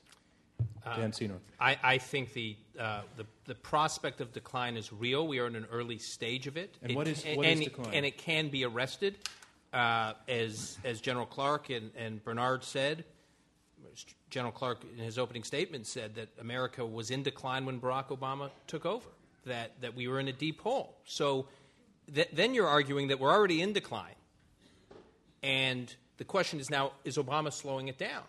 Uh, Dan Senor. I, I, think the, uh, the, the prospect of decline is real. We are in an early stage of it. And it, what is, what and, is decline? And it can be arrested. Uh, as, as General Clark and, and Bernard said, General Clark, in his opening statement, said that America was in decline when Barack Obama took over that, that we were in a deep hole. So th- then you're arguing that we're already in decline. And the question is now, is Obama slowing it down?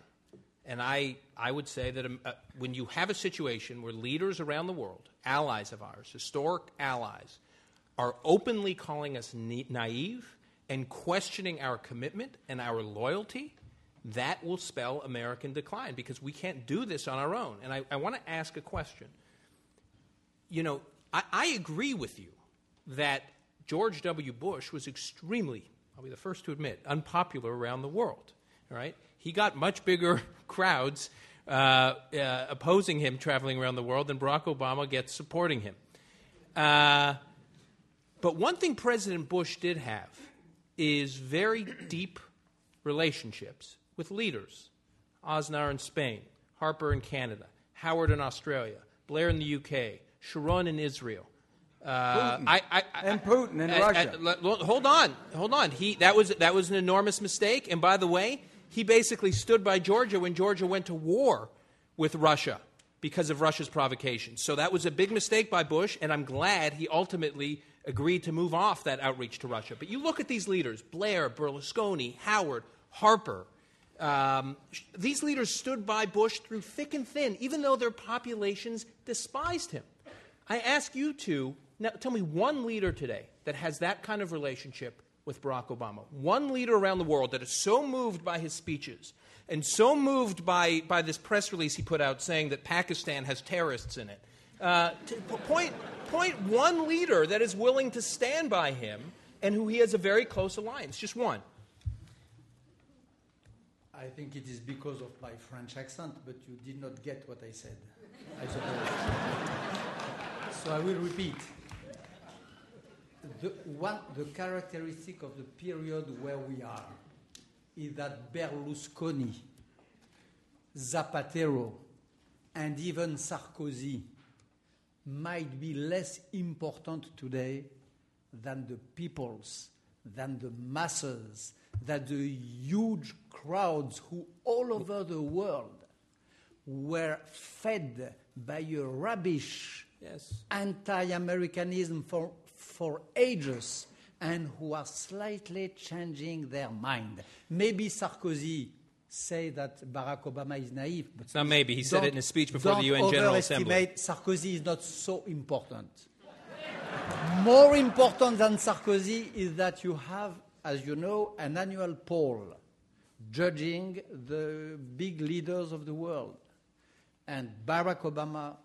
And I, I would say that um, uh, when you have a situation where leaders around the world, allies of ours, historic allies, are openly calling us na- naive and questioning our commitment and our loyalty, that will spell American decline because we can't do this on our own. And I, I want to ask a question. You know, I, I agree with you that George W. Bush was extremely, I'll be the first to admit, unpopular around the world. Right? He got much bigger crowds uh, uh, opposing him traveling around the world than Barack Obama gets supporting him. Uh, but one thing President Bush did have is very deep relationships with leaders Aznar in Spain, Harper in Canada, Howard in Australia, Blair in the UK, Sharon in Israel. Uh, I, I, and Putin in Russia. hold on, hold on. He that was that was an enormous mistake. And by the way, he basically stood by Georgia when Georgia went to war with Russia because of Russia's provocation. So that was a big mistake by Bush, and I'm glad he ultimately agreed to move off that outreach to Russia. But you look at these leaders: Blair, Berlusconi, Howard, Harper. Um, these leaders stood by Bush through thick and thin, even though their populations despised him. I ask you to now tell me one leader today that has that kind of relationship with Barack Obama. One leader around the world that is so moved by his speeches and so moved by, by this press release he put out saying that Pakistan has terrorists in it. Uh, point, point one leader that is willing to stand by him and who he has a very close alliance. Just one. I think it is because of my French accent, but you did not get what I said, I suppose. So I will repeat. The, one, the characteristic of the period where we are is that Berlusconi, Zapatero, and even Sarkozy might be less important today than the peoples, than the masses, than the huge crowds who all over the world were fed by a rubbish Yes. anti-Americanism for, for ages and who are slightly changing their mind. Maybe Sarkozy say that Barack Obama is naive, but not maybe. He said it in a speech before the UN General Assembly. Sarkozy is not so important. More important than Sarkozy is that you have, as you know, an annual poll judging the big leaders of the world. And Barack Obama,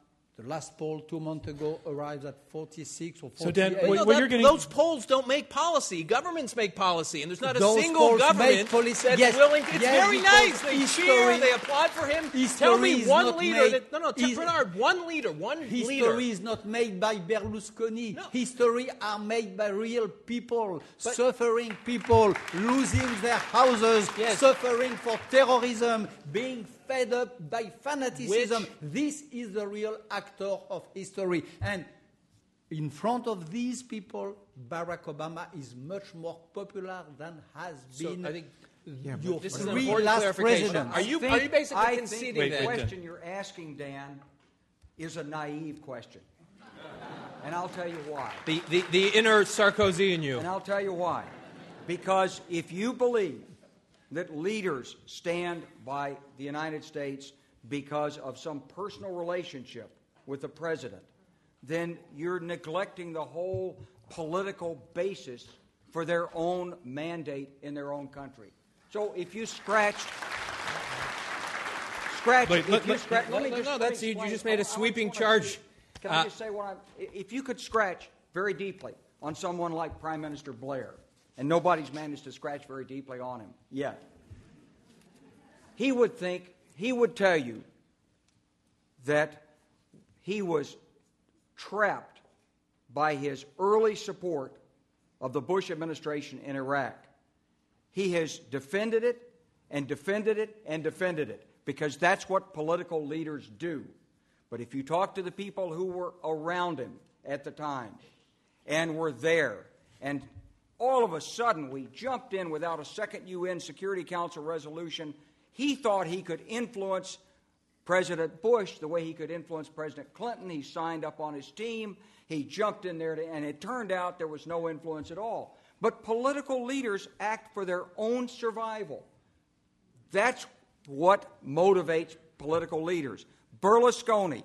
the last poll two months ago, arrived at 46 or 48. So, Dan, Well, What- no, what that- you're getting- those polls don't make policy. Governments make policy, and there's not a Those single government policy- that's yes, willing. To, it's yes, very nice. They history- cheer. They applaud for him. Tell history me one leader. made- that, no, no, is- Bernard. One leader. One History leader. is not made by Berlusconi. No. History are made by real people, suffering people, losing their houses, Yes. suffering for terrorism, being fed up by fanaticism. Which- This is the real actor of history. And in front of these people, Barack Obama is much more popular than has So, been I think your this is an three important last clarification. presidents. Are you- I think- basically I conceding think Wait, the wait, that? Dan. question you're asking, Dan, is a naive question. And I'll tell you why. the, the, the inner Sarkozy in you. And I'll tell you why. Because if you believe that leaders stand by the United States because of some personal relationship with the president, then you're neglecting the whole political basis for their own mandate in their own country. So if you scratch, scratch, Wait, if let- you let- scratch, let me no, just no, that's- you- you just made a sweeping wanna- charge. Can Uh, I just say what I'm, if you could scratch very deeply on someone like Prime Minister Blair, and nobody's managed to scratch very deeply on him yet, he would think, he would tell you that he was trapped by his early support of the Bush administration in Iraq. He has defended it and defended it and defended it because that's what political leaders do. But if you talk to the people who were around him at the time and were there, and all of a sudden we jumped in without a second UN Security Council resolution, he thought he could influence President Bush the way he could influence President Clinton. He signed up on his team. He jumped in there, to, and it turned out there was no influence at all. But political leaders act for their own survival. That's what motivates political leaders. Berlusconi,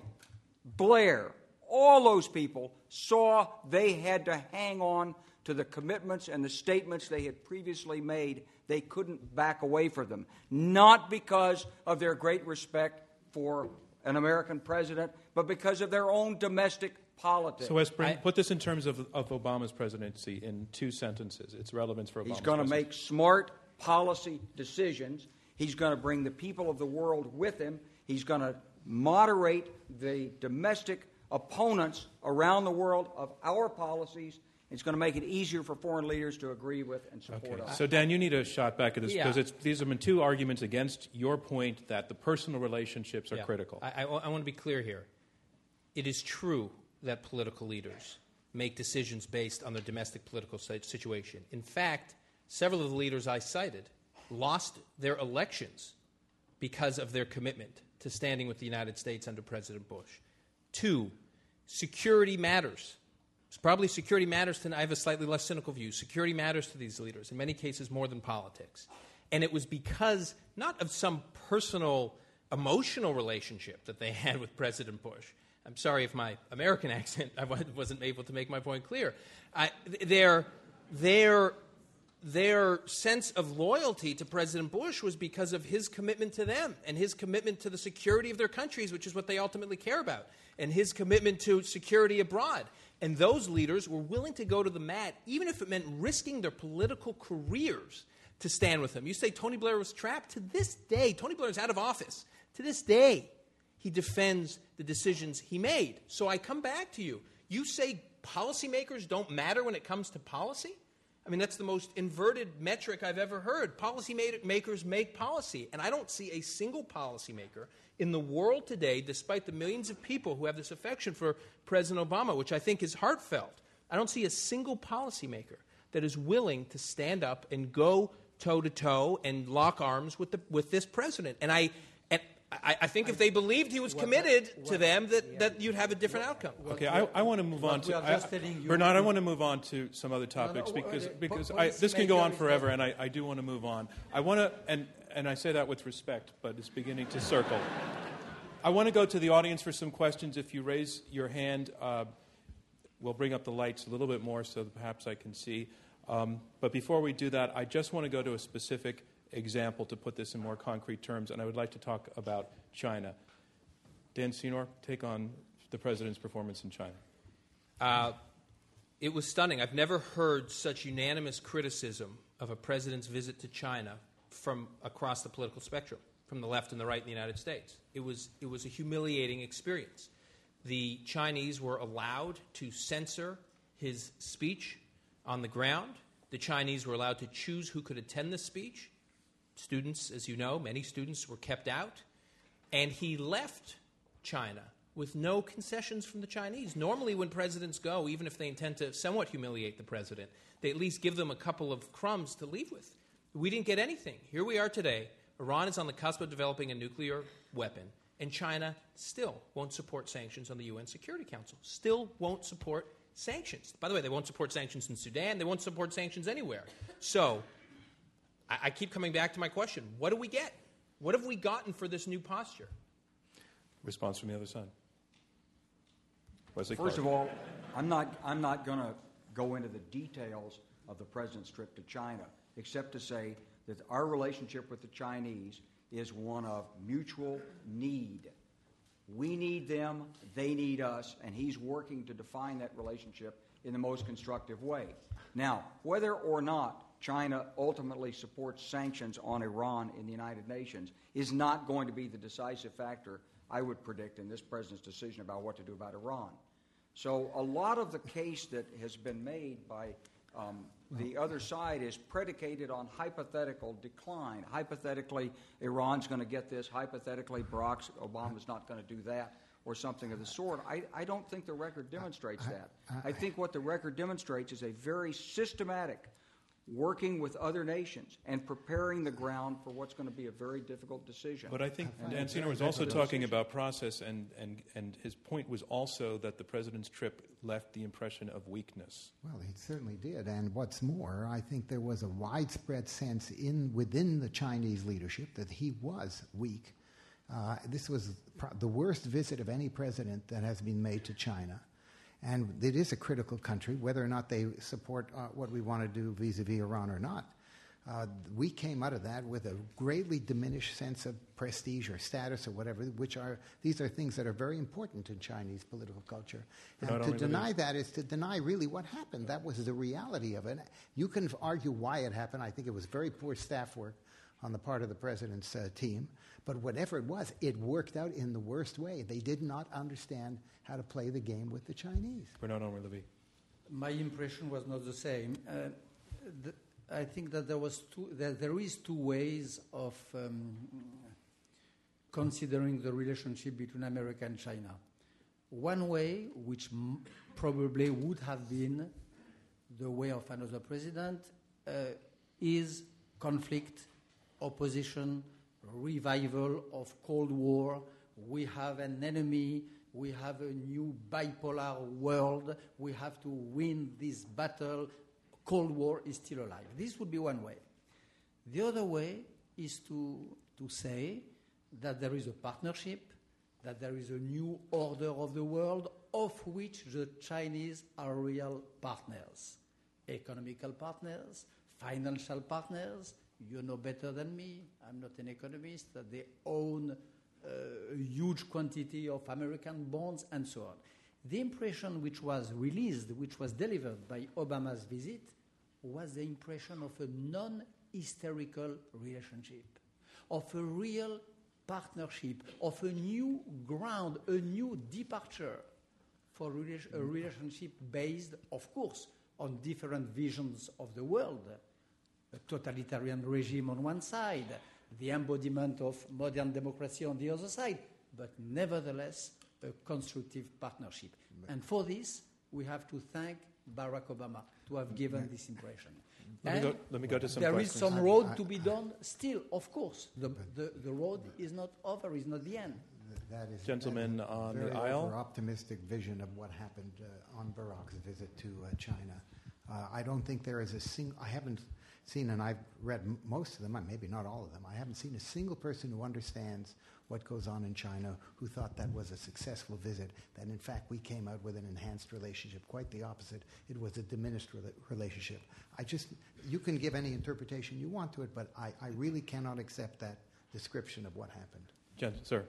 Blair, all those people saw they had to hang on to the commitments and the statements they had previously made. They couldn't back away from them. Not because of their great respect for an American president, but because of their own domestic politics. So, Wes Clark, put this in terms of, of Obama's presidency in two sentences. Its relevance for Obama's He's going to make smart policy decisions. He's going to bring the people of the world with him. He's going to moderate the domestic opponents around the world of our policies. It's going to make it easier for foreign leaders to agree with and support Okay. us. So, Dan, you need a shot back at this Yeah. because it's, these have been two arguments against your point that the personal relationships are Yeah. critical. I, I, I want to be clear here. It is true that political leaders make decisions based on their domestic political situation. In fact, several of the leaders I cited lost their elections because of their commitment to standing with the United States under President Bush. Two, security matters. Probably security matters to, I have a slightly less cynical view. Security matters to these leaders, in many cases more than politics. And it was because, not of some personal, emotional relationship that they had with President Bush. I'm sorry if my American accent, I wasn't able to make my point clear. I, their, their, their sense of loyalty to President Bush was because of his commitment to them and his commitment to the security of their countries, which is what they ultimately care about, and his commitment to security abroad. And those leaders were willing to go to the mat, even if it meant risking their political careers, to stand with him. You say Tony Blair was trapped. To this day, Tony Blair is out of office. To this day, he defends the decisions he made. So I come back to you. You say policymakers don't matter when it comes to policy? I mean, that's the most inverted metric I've ever heard. Policymakers make policy. And I don't see a single policymaker in the world today, despite the millions of people who have this affection for President Obama, which I think is heartfelt, I don't see a single policymaker that is willing to stand up and go toe to toe and lock arms with, the, with this president. And I, and I, I think if they believed he was committed to them, that, that you'd have a different outcome. Okay, I, I want to move on to I, Bernard. I want to move on to some other topics no, no, because because po- I, this can go on forever, and I, I do want to move on. I want to and and I say that with respect, but it's beginning to circle. I want to go to the audience for some questions. If you raise your hand, uh, we'll bring up the lights a little bit more so that perhaps I can see. Um, but before we do that, I just want to go to a specific example to put this in more concrete terms, and I would like to talk about China. Dan Senor, take on the president's performance in China. Uh, it was stunning. I've never heard such unanimous criticism of a president's visit to China from across the political spectrum, from the left and the right in the United States. It was, it was a humiliating experience. The Chinese were allowed to censor his speech on the ground. The Chinese were allowed to choose who could attend the speech. Students, as you know, many students were kept out. And he left China with no concessions from the Chinese. Normally, when presidents go, even if they intend to somewhat humiliate the president, they at least give them a couple of crumbs to leave with. We didn't get anything. Here we are today. Iran is on the cusp of developing a nuclear weapon, and China still won't support sanctions on the UN Security Council, still won't support sanctions. By the way, they won't support sanctions in Sudan, they won't support sanctions anywhere. So, I, I keep coming back to my question what do we get? What have we gotten for this new posture? Response from the other side. Wesley First Clark. of all, I'm not, I'm not going to go into the details of the president's trip to China, except to say that our relationship with the Chinese is one of mutual need. We need them, they need us, and he's working to define that relationship in the most constructive way. Now, whether or not China ultimately supports sanctions on Iran in the United Nations is not going to be the decisive factor, I would predict, in this president's decision about what to do about Iran. So, a lot of the case that has been made by um, the other side is predicated on hypothetical decline. Hypothetically, Iran's going to get this. Hypothetically, Barack Obama's not going to do that, or something of the sort. I, I don't think the record demonstrates that. I think what the record demonstrates is a very systematic working with other nations and preparing the ground for what's going to be a very difficult decision. But I think Dan Senor was also talking about process, and, and, and his point was also that the president's trip left the impression of weakness. Well, he certainly did. And what's more, I think there was a widespread sense in, within the Chinese leadership that he was weak. Uh, this was pro- the worst visit of any president that has been made to China. And it is a critical country, whether or not they support uh, what we want to do vis a vis Iran or not. Uh, we came out of that with a greatly diminished sense of prestige or status or whatever, which are these are things that are very important in Chinese political culture. And to deny that is to deny really what happened. That was the reality of it. You can argue why it happened. I think it was very poor staff work on the part of the president's uh, team. But whatever it was, it worked out in the worst way. They did not understand how to play the game with the Chinese. Bernard Henri Levy. My impression was not the same. Uh, the, I think that there was two, that there is two ways of um, considering the relationship between America and China. One way, which m- probably would have been the way of another president, uh, is conflict, opposition, revival of Cold War. We have an enemy. We have a new bipolar world. We have to win this battle. Cold War is still alive. This would be one way. The other way is to, to say that there is a partnership, that there is a new order of the world of which the Chinese are real partners, economical partners, financial partners. You know better than me. I'm not an economist. That they own a huge quantity of American bonds and so on. The impression which was released, which was delivered by Obama's visit, was the impression of a non historical relationship, of a real partnership, of a new ground, a new departure for a relationship based, of course, on different visions of the world. A totalitarian regime on one side, the embodiment of modern democracy on the other side, but nevertheless a constructive partnership. And for this, we have to thank Barack Obama to have given this impression. Let me, go, let me go to some there questions. is some road to be done still, of course. The, the, the road is not over, is not the end. That is Gentleman that is a on the aisle. optimistic vision of what happened uh, on Barack's visit to uh, China. Uh, I don't think there is a single. I haven't seen, and I've read most of them, uh, maybe not all of them. I haven't seen a single person who understands what goes on in China who thought that was a successful visit. That in fact we came out with an enhanced relationship. Quite the opposite. It was a diminished rela- relationship. I just, you can give any interpretation you want to it, but I, I really cannot accept that description of what happened. Gent- sir.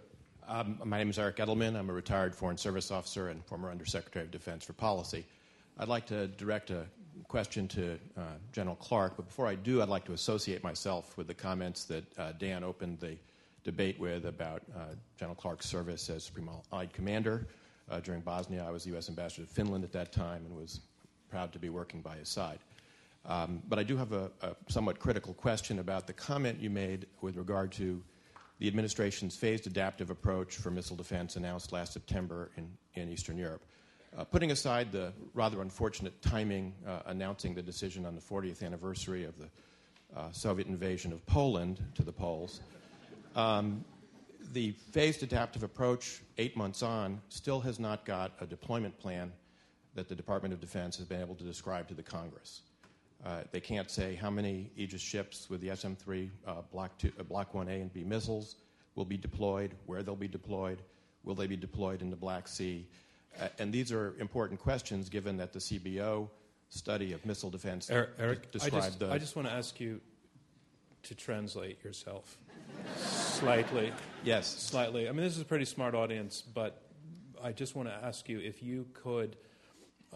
Um, my name is Eric Edelman. I'm a retired Foreign Service officer and former Undersecretary of Defense for Policy. I'd like to direct a question to uh, General Clark, but before I do, I'd like to associate myself with the comments that uh, Dan opened the debate with about uh, General Clark's service as Supreme Allied Commander. Uh, during Bosnia, I was the U.S. Ambassador to Finland at that time and was proud to be working by his side. Um, but I do have a, a somewhat critical question about the comment you made with regard to the administration's phased adaptive approach for missile defense announced last September in, in Eastern Europe. Uh, putting aside the rather unfortunate timing uh, announcing the decision on the 40th anniversary of the uh, Soviet invasion of Poland to the Poles, um, the phased adaptive approach, eight months on, still has not got a deployment plan that the Department of Defense has been able to describe to the Congress. Uh, they can't say how many Aegis ships with the SM 3 uh, Block, uh, Block 1A and B missiles will be deployed, where they'll be deployed, will they be deployed in the Black Sea. Uh, and these are important questions given that the CBO study of missile defense Eric, Eric described I, just, the. I just want to ask you to translate yourself slightly. yes. Slightly. I mean, this is a pretty smart audience, but I just want to ask you if you could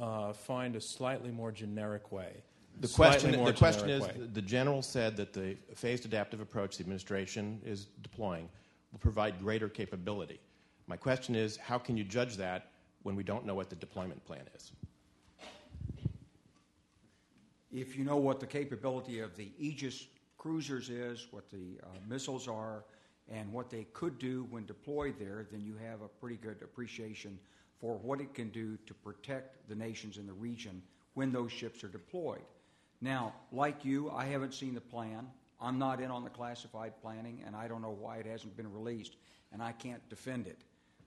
uh, find a slightly more generic way. The question, the question is way. the general said that the phased adaptive approach the administration is deploying will provide greater capability. My question is how can you judge that when we don't know what the deployment plan is? If you know what the capability of the Aegis cruisers is, what the uh, missiles are, and what they could do when deployed there, then you have a pretty good appreciation for what it can do to protect the nations in the region when those ships are deployed. Now, like you, I haven't seen the plan. I'm not in on the classified planning, and I don't know why it hasn't been released, and I can't defend it.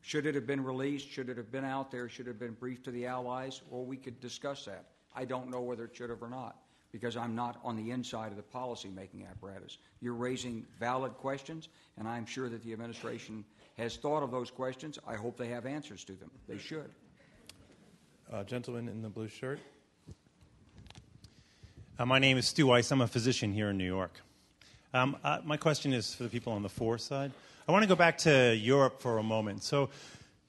Should it have been released? Should it have been out there? Should it have been briefed to the Allies? Well, we could discuss that. I don't know whether it should have or not because I'm not on the inside of the policy making apparatus. You're raising valid questions, and I'm sure that the administration has thought of those questions. I hope they have answers to them. They should. Uh, gentleman in the blue shirt. Uh, my name is Stu Weiss. I'm a physician here in New York. Um, uh, my question is for the people on the for side. I want to go back to Europe for a moment. So,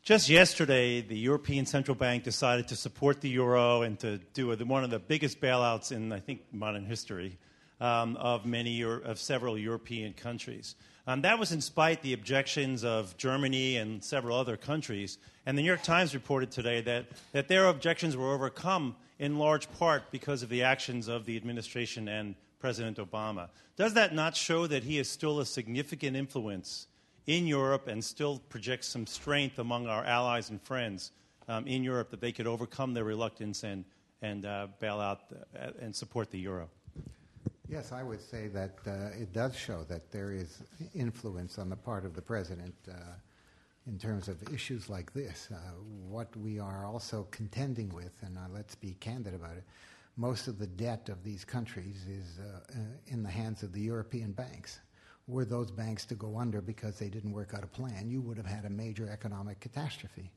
just yesterday, the European Central Bank decided to support the euro and to do a, one of the biggest bailouts in, I think, modern history um, of many of several European countries. Um, that was in spite the objections of Germany and several other countries. And the New York Times reported today that, that their objections were overcome in large part because of the actions of the administration and President Obama. Does that not show that he is still a significant influence in Europe and still projects some strength among our allies and friends um, in Europe that they could overcome their reluctance and, and uh, bail out uh, and support the euro? Yes, I would say that uh, it does show that there is influence on the part of the president uh, in terms of issues like this. Uh, what we are also contending with, and uh, let's be candid about it, most of the debt of these countries is in the hands of the European banks. Were those banks to go under because they didn't work out a plan, you would have had a major economic catastrophe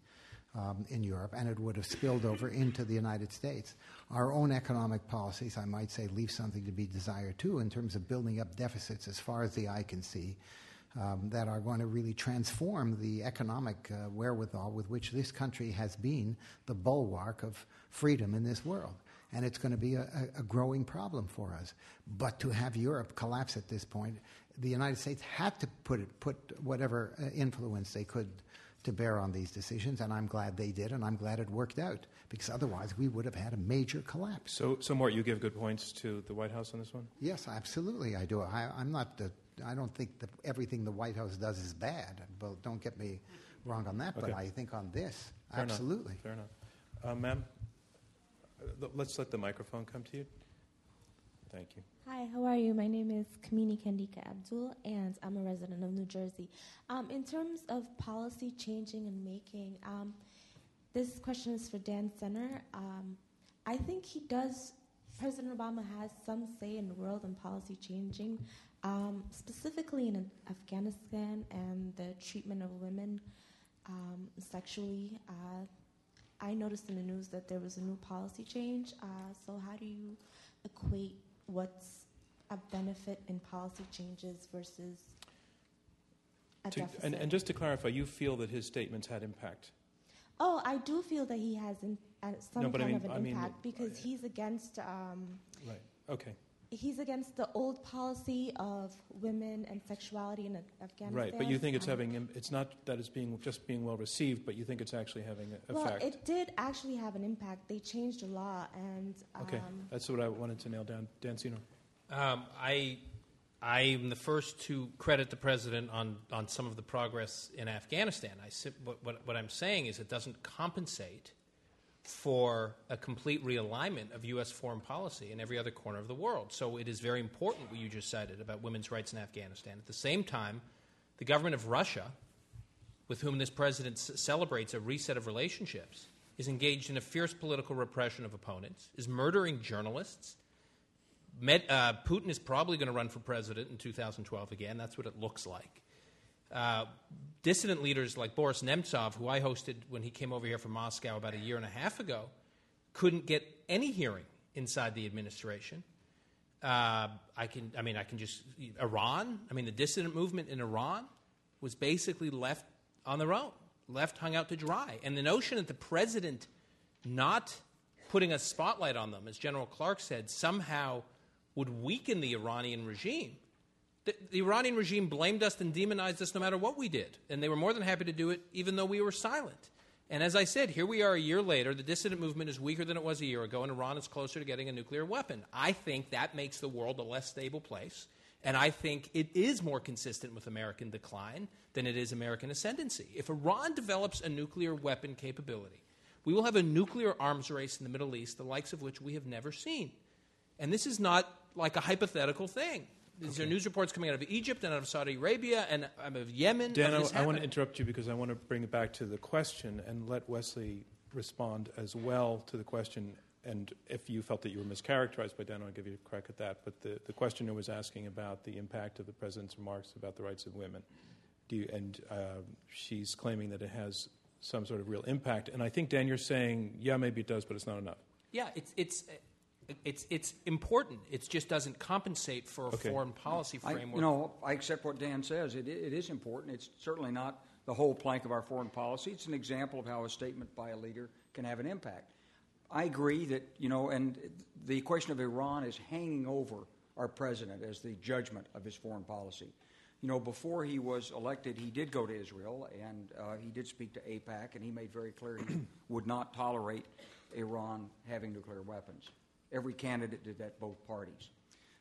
um, in Europe, and it would have spilled over into the United States. Our own economic policies, I might say, leave something to be desired too in terms of building up deficits as far as the eye can see. Um, that are going to really transform the economic uh, wherewithal with which this country has been the bulwark of freedom in this world. and it's going to be a, a, growing problem for us. But to have Europe collapse at this point, the United States had to put it, put whatever uh, influence they could to bear on these decisions, and I'm glad they did, and I'm glad it worked out because otherwise we would have had a major collapse. So, so Mort, you give good points to the White House on this one. Yes, absolutely, I do. I, am not the. I don't think that everything the White House does is bad. Well, don't get me wrong on that, okay. but I think on this, Fair absolutely. Enough. Fair enough, uh, ma'am. Uh, let's let the microphone come to you. Thank you. Hi, how are you? My name is Kamini Kandika Abdul, and I'm a resident of New Jersey. Um, in terms of policy changing and making, um, this question is for Dan Senor. Um, I think he does, President Obama has some say in the world and policy changing, um, specifically in Afghanistan and the treatment of women um, sexually. Uh, I noticed in the news that there was a new policy change. Uh, so, how do you equate what's a benefit in policy changes versus a to, deficit. And, and, just to clarify, you feel that his statements had impact? Oh, I do feel that he has in, uh, some no, kind I mean, of an I mean, impact because he's against. Um, right. Okay. He's against the old policy of women and sexuality in Afghanistan. Right, but you think it's um, having it's not that it's being just being well received, but you think it's actually having an well, effect. Well, it did actually have an impact. They changed the law, and um, okay, that's what I wanted to nail down. Dan Senor. Um, I I am the first to credit the president on, on some of the progress in Afghanistan. I, what, what, what I'm saying is it doesn't compensate for a complete realignment of U.S. foreign policy in every other corner of the world. So it is very important what you just cited about women's rights in Afghanistan. At the same time, the government of Russia, with whom this president celebrates a reset of relationships, is engaged in a fierce political repression of opponents, is murdering journalists. Med, uh, Putin is probably going to run for president in 2012 again. That's what it looks like. Uh, dissident leaders like Boris Nemtsov, who I hosted when he came over here from Moscow about a year and a half ago, couldn't get any hearing inside the administration. Uh, I can, I mean, I can just Iran. I mean, the dissident movement in Iran was basically left on their own, left hung out to dry. And the notion that the president not putting a spotlight on them, as General Clark said, somehow would weaken the Iranian regime the, the, Iranian regime blamed us and demonized us no matter what we did. And they were more than happy to do it, even though we were silent. And as I said, here we are a year later. The dissident movement is weaker than it was a year ago, and Iran is closer to getting a nuclear weapon. I think that makes the world a less stable place. And I think it is more consistent with American decline than it is American ascendancy. If Iran develops a nuclear weapon capability, we will have a nuclear arms race in the Middle East, the likes of which we have never seen. And this is not like a hypothetical thing. These okay. are news reports coming out of Egypt and out of Saudi Arabia and out of Yemen. Dan, I, I want to interrupt you because I want to bring it back to the question and let Wesley respond as well to the question. And if you felt that you were mischaracterized by Dan, I'll give you a crack at that. But the, the questioner was asking about the impact of the president's remarks about the rights of women. You, and uh, she's claiming that it has some sort of real impact. And I think, Dan, you're saying, yeah, maybe it does, but it's not enough. Yeah, it's, it's it's, it's important. It just doesn't compensate for a okay. foreign policy framework. I, you know, I accept what Dan says. It, it is important. It's certainly not the whole plank of our foreign policy. It's an example of how a statement by a leader can have an impact. I agree that, you know, and the question of Iran is hanging over our president as the judgment of his foreign policy. You know, before he was elected, he did go to Israel and uh, he did speak to AIPAC, and he made very clear he would not tolerate Iran having nuclear weapons. Every candidate did that, both parties.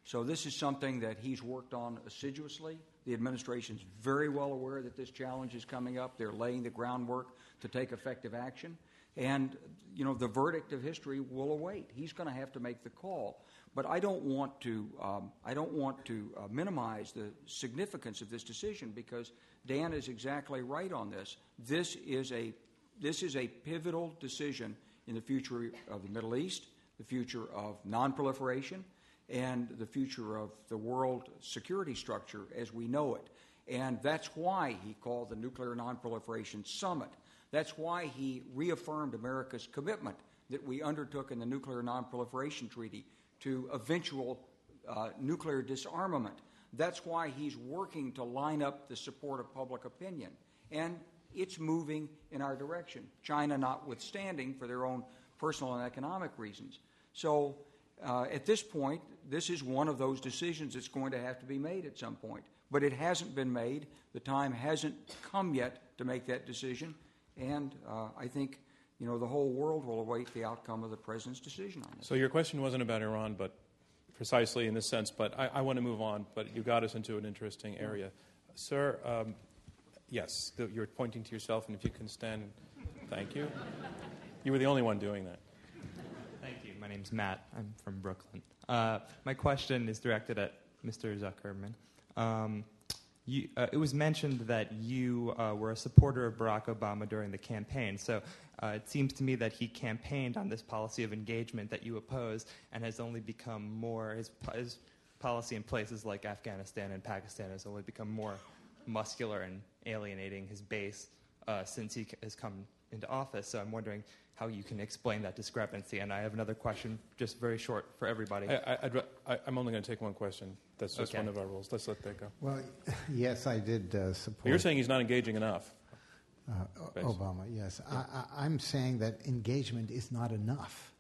So this is something that he's worked on assiduously. The administration's very well aware that this challenge is coming up. They're laying the groundwork to take effective action. And, you know, the verdict of history will await. He's going to have to make the call. But I don't want to, um, I don't want to uh, minimize the significance of this decision because Dan is exactly right on this. This is a, this is a pivotal decision in the future of the Middle East the future of nonproliferation, and the future of the world security structure as we know it. And that's why he called the Nuclear Nonproliferation Summit. That's why he reaffirmed America's commitment that we undertook in the Nuclear Nonproliferation Treaty to eventual uh, nuclear disarmament. That's why he's working to line up the support of public opinion. And it's moving in our direction, China notwithstanding for their own personal and economic reasons. So uh, at this point, this is one of those decisions that's going to have to be made at some point. But it hasn't been made. The time hasn't come yet to make that decision. And uh, I think you know the whole world will await the outcome of the president's decision on this. So your question wasn't about Iran, but precisely in this sense. But I, I want to move on. But you got us into an interesting area, sir. Um, yes, the, you're pointing to yourself, and if you can stand, thank you. You were the only one doing that. My name's Matt. I'm from Brooklyn. Uh, my question is directed at Mr. Zuckerman. Um, you, uh, it was mentioned that you uh, were a supporter of Barack Obama during the campaign. So uh, it seems to me that he campaigned on this policy of engagement that you oppose and has only become more, his, his policy in places like Afghanistan and Pakistan has only become more muscular and alienating his base uh, since he has come into office. So I'm wondering how you can explain that discrepancy. And I have another question, just very short for everybody. I, am only going to take one question. That's just okay. one of our rules. Let's let that go. Well, yes, I did uh, support. But you're saying he's not engaging enough. Uh, Obama, yes. Yeah. I, am saying that engagement is not enough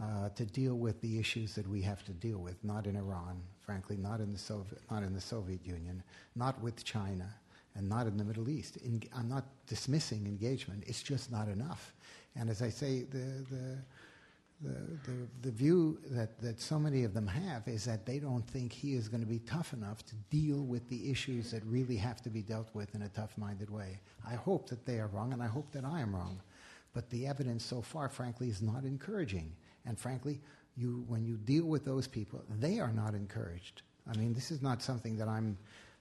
uh, to deal with the issues that we have to deal with. Not in Iran, frankly, not in the Soviet, not in the Soviet Union, not with China, and not in the Middle East. In, I'm not dismissing engagement. It's just not enough. And as I say, the, the, the, the, the view that, that so many of them have is that they don't think he is going to be tough enough to deal with the issues that really have to be dealt with in a tough minded way. I hope that they are wrong, and I hope that I am wrong. But the evidence so far, frankly, is not encouraging. And frankly, you, when you deal with those people, they are not encouraged. I mean, this is not something that I'm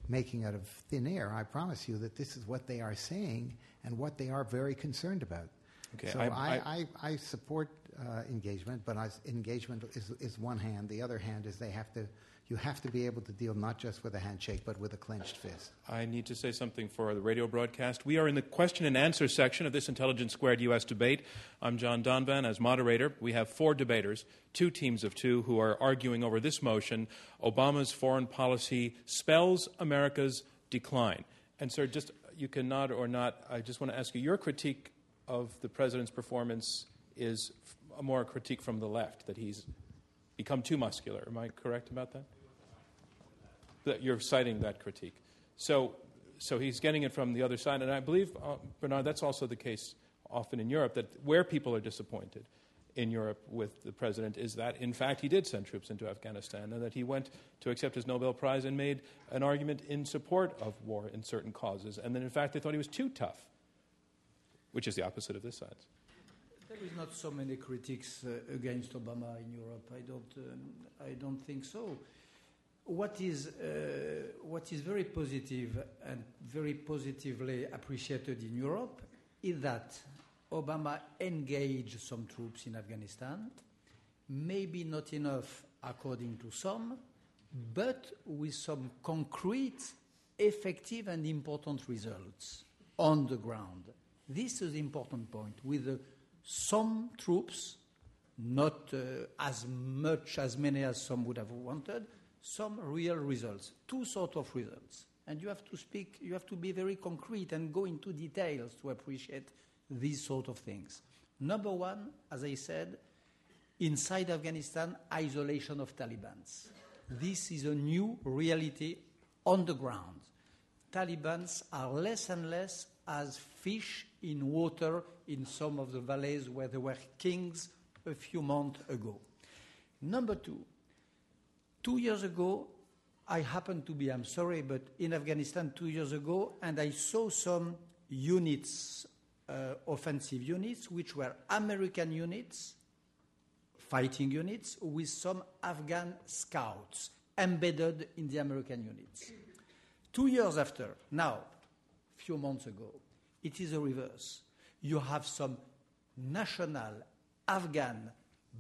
making out of thin air. I promise you that this is what they are saying and what they are very concerned about. Okay, so I, I, I, I support uh, engagement, but engagement is, is one hand. The other hand is they have to, you have to be able to deal not just with a handshake, but with a clenched fist. I need to say something for the radio broadcast. We are in the question and answer section of this Intelligence Squared U.S. debate. I'm John Donvan as moderator. We have four debaters, two teams of two, who are arguing over this motion Obama's foreign policy spells America's decline. And, sir, just you can nod or not. I just want to ask you your critique of the president's performance is more a critique from the left that he's become too muscular. Am I correct about that? That you're citing that critique. So, so he's getting it from the other side, and I believe, uh, Bernard, that's also the case often in Europe. That where people are disappointed in Europe with the president is that, in fact, he did send troops into Afghanistan, and that he went to accept his Nobel Prize and made an argument in support of war in certain causes, and then, in fact, they thought he was too tough which is the opposite of this side. There is not so many critics uh, against Obama in Europe. I don't, um, I don't think so. What is, uh, what is very positive and very positively appreciated in Europe is that Obama engaged some troops in Afghanistan, maybe not enough according to some, but with some concrete, effective, and important results on the ground. This is the important point. With uh, some troops, not uh, as much as many as some would have wanted, some real results, two sort of results. And you have to speak, you have to be very concrete and go into details to appreciate these sort of things. Number one, as I said, inside Afghanistan, isolation of Taliban's. This is a new reality on the ground. Taliban's are less and less as fish in water in some of the valleys where they were kings a few months ago. Number two, two years ago, I happened to be, I'm sorry, but in Afghanistan two years ago, and I saw some units, uh, offensive units, which were American units, fighting units, with some Afghan scouts embedded in the American units. Two years after, now, few months ago. It is a reverse. You have some national Afghan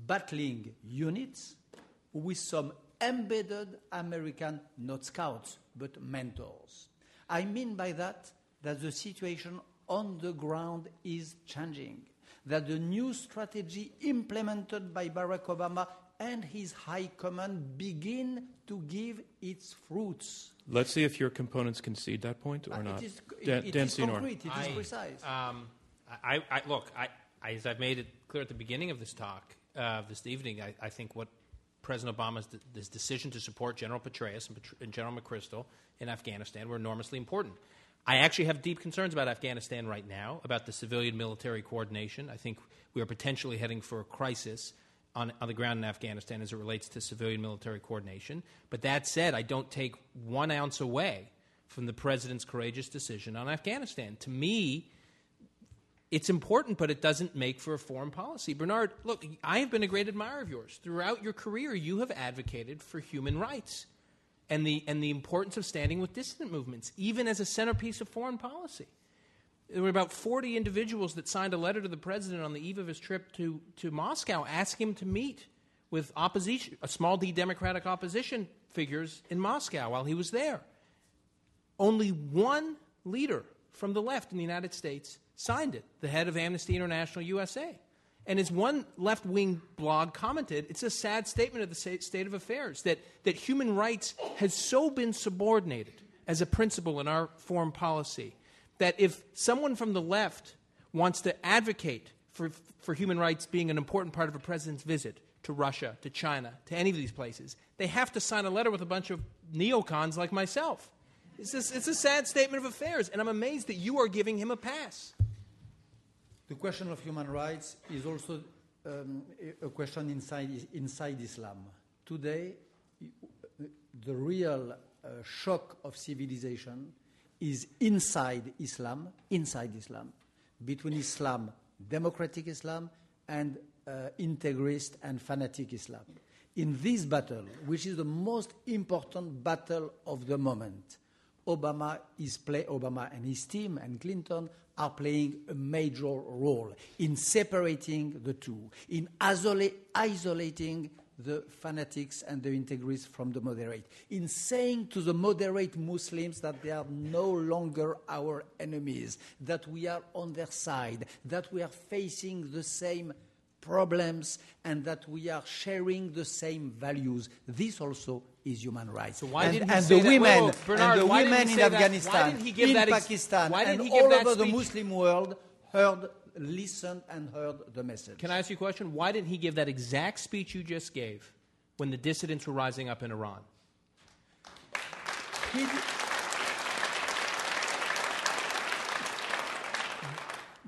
battling units with some embedded American, not scouts, but mentors. I mean by that that the situation on the ground is changing, that the new strategy implemented by Barack Obama and his high command begin to give its fruits. Let's see if your components concede that point or uh, not. It is, Dan, it Dan is concrete, it is precise. Um, I, I, look, I, as I've made it clear at the beginning of this talk, uh, this evening, I, I, think what President Obama's decision to support General Petraeus and, and General McChrystal in Afghanistan were enormously important. I actually have deep concerns about Afghanistan right now, about the civilian military coordination. I think we are potentially heading for a crisis on, on, the ground in Afghanistan as it relates to civilian military coordination. But that said, I don't take one ounce away from the president's courageous decision on Afghanistan. To me, it's important, but it doesn't make for a foreign policy. Bernard, look, I have been a great admirer of yours. Throughout your career, you have advocated for human rights and the, and the importance of standing with dissident movements, even as a centerpiece of foreign policy. There were about 40 individuals that signed a letter to the president on the eve of his trip to, to Moscow asking him to meet with opposition, a small d democratic opposition figures in Moscow while he was there. Only one leader from the left in the United States signed it, the head of Amnesty International USA. And as one left wing blog commented, it's a sad statement of the state of affairs that, that human rights has so been subordinated as a principle in our foreign policy that if someone from the left wants to advocate for, for human rights being an important part of a president's visit to Russia, to China, to any of these places, they have to sign a letter with a bunch of neocons like myself. It's, just, it's a sad statement of affairs, and I'm amazed that you are giving him a pass. The question of human rights is also um, a question inside, inside Islam. Today, the real uh, shock of civilization is inside Islam, inside Islam, between Islam, democratic Islam, and uh, integrist and fanatic Islam. In this battle, which is the most important battle of the moment, Obama, is play, Obama and his team and Clinton are playing a major role in separating the two, in isolate, isolating the fanatics and the integrists from the moderate, in saying to the moderate Muslims that they are no longer our enemies, that we are on their side, that we are facing the same problems, and that we are sharing the same values. This also is human rights. So why and, didn't and the that? women, Whoa, whoa, Bernard, and the women in say that? Why Afghanistan, didn't he give in Pakistan, and all over the? Muslim world heard, listened, and heard the message. Can I ask you a question? Why didn't he give that exact speech you just gave when the dissidents were rising up in Iran? He,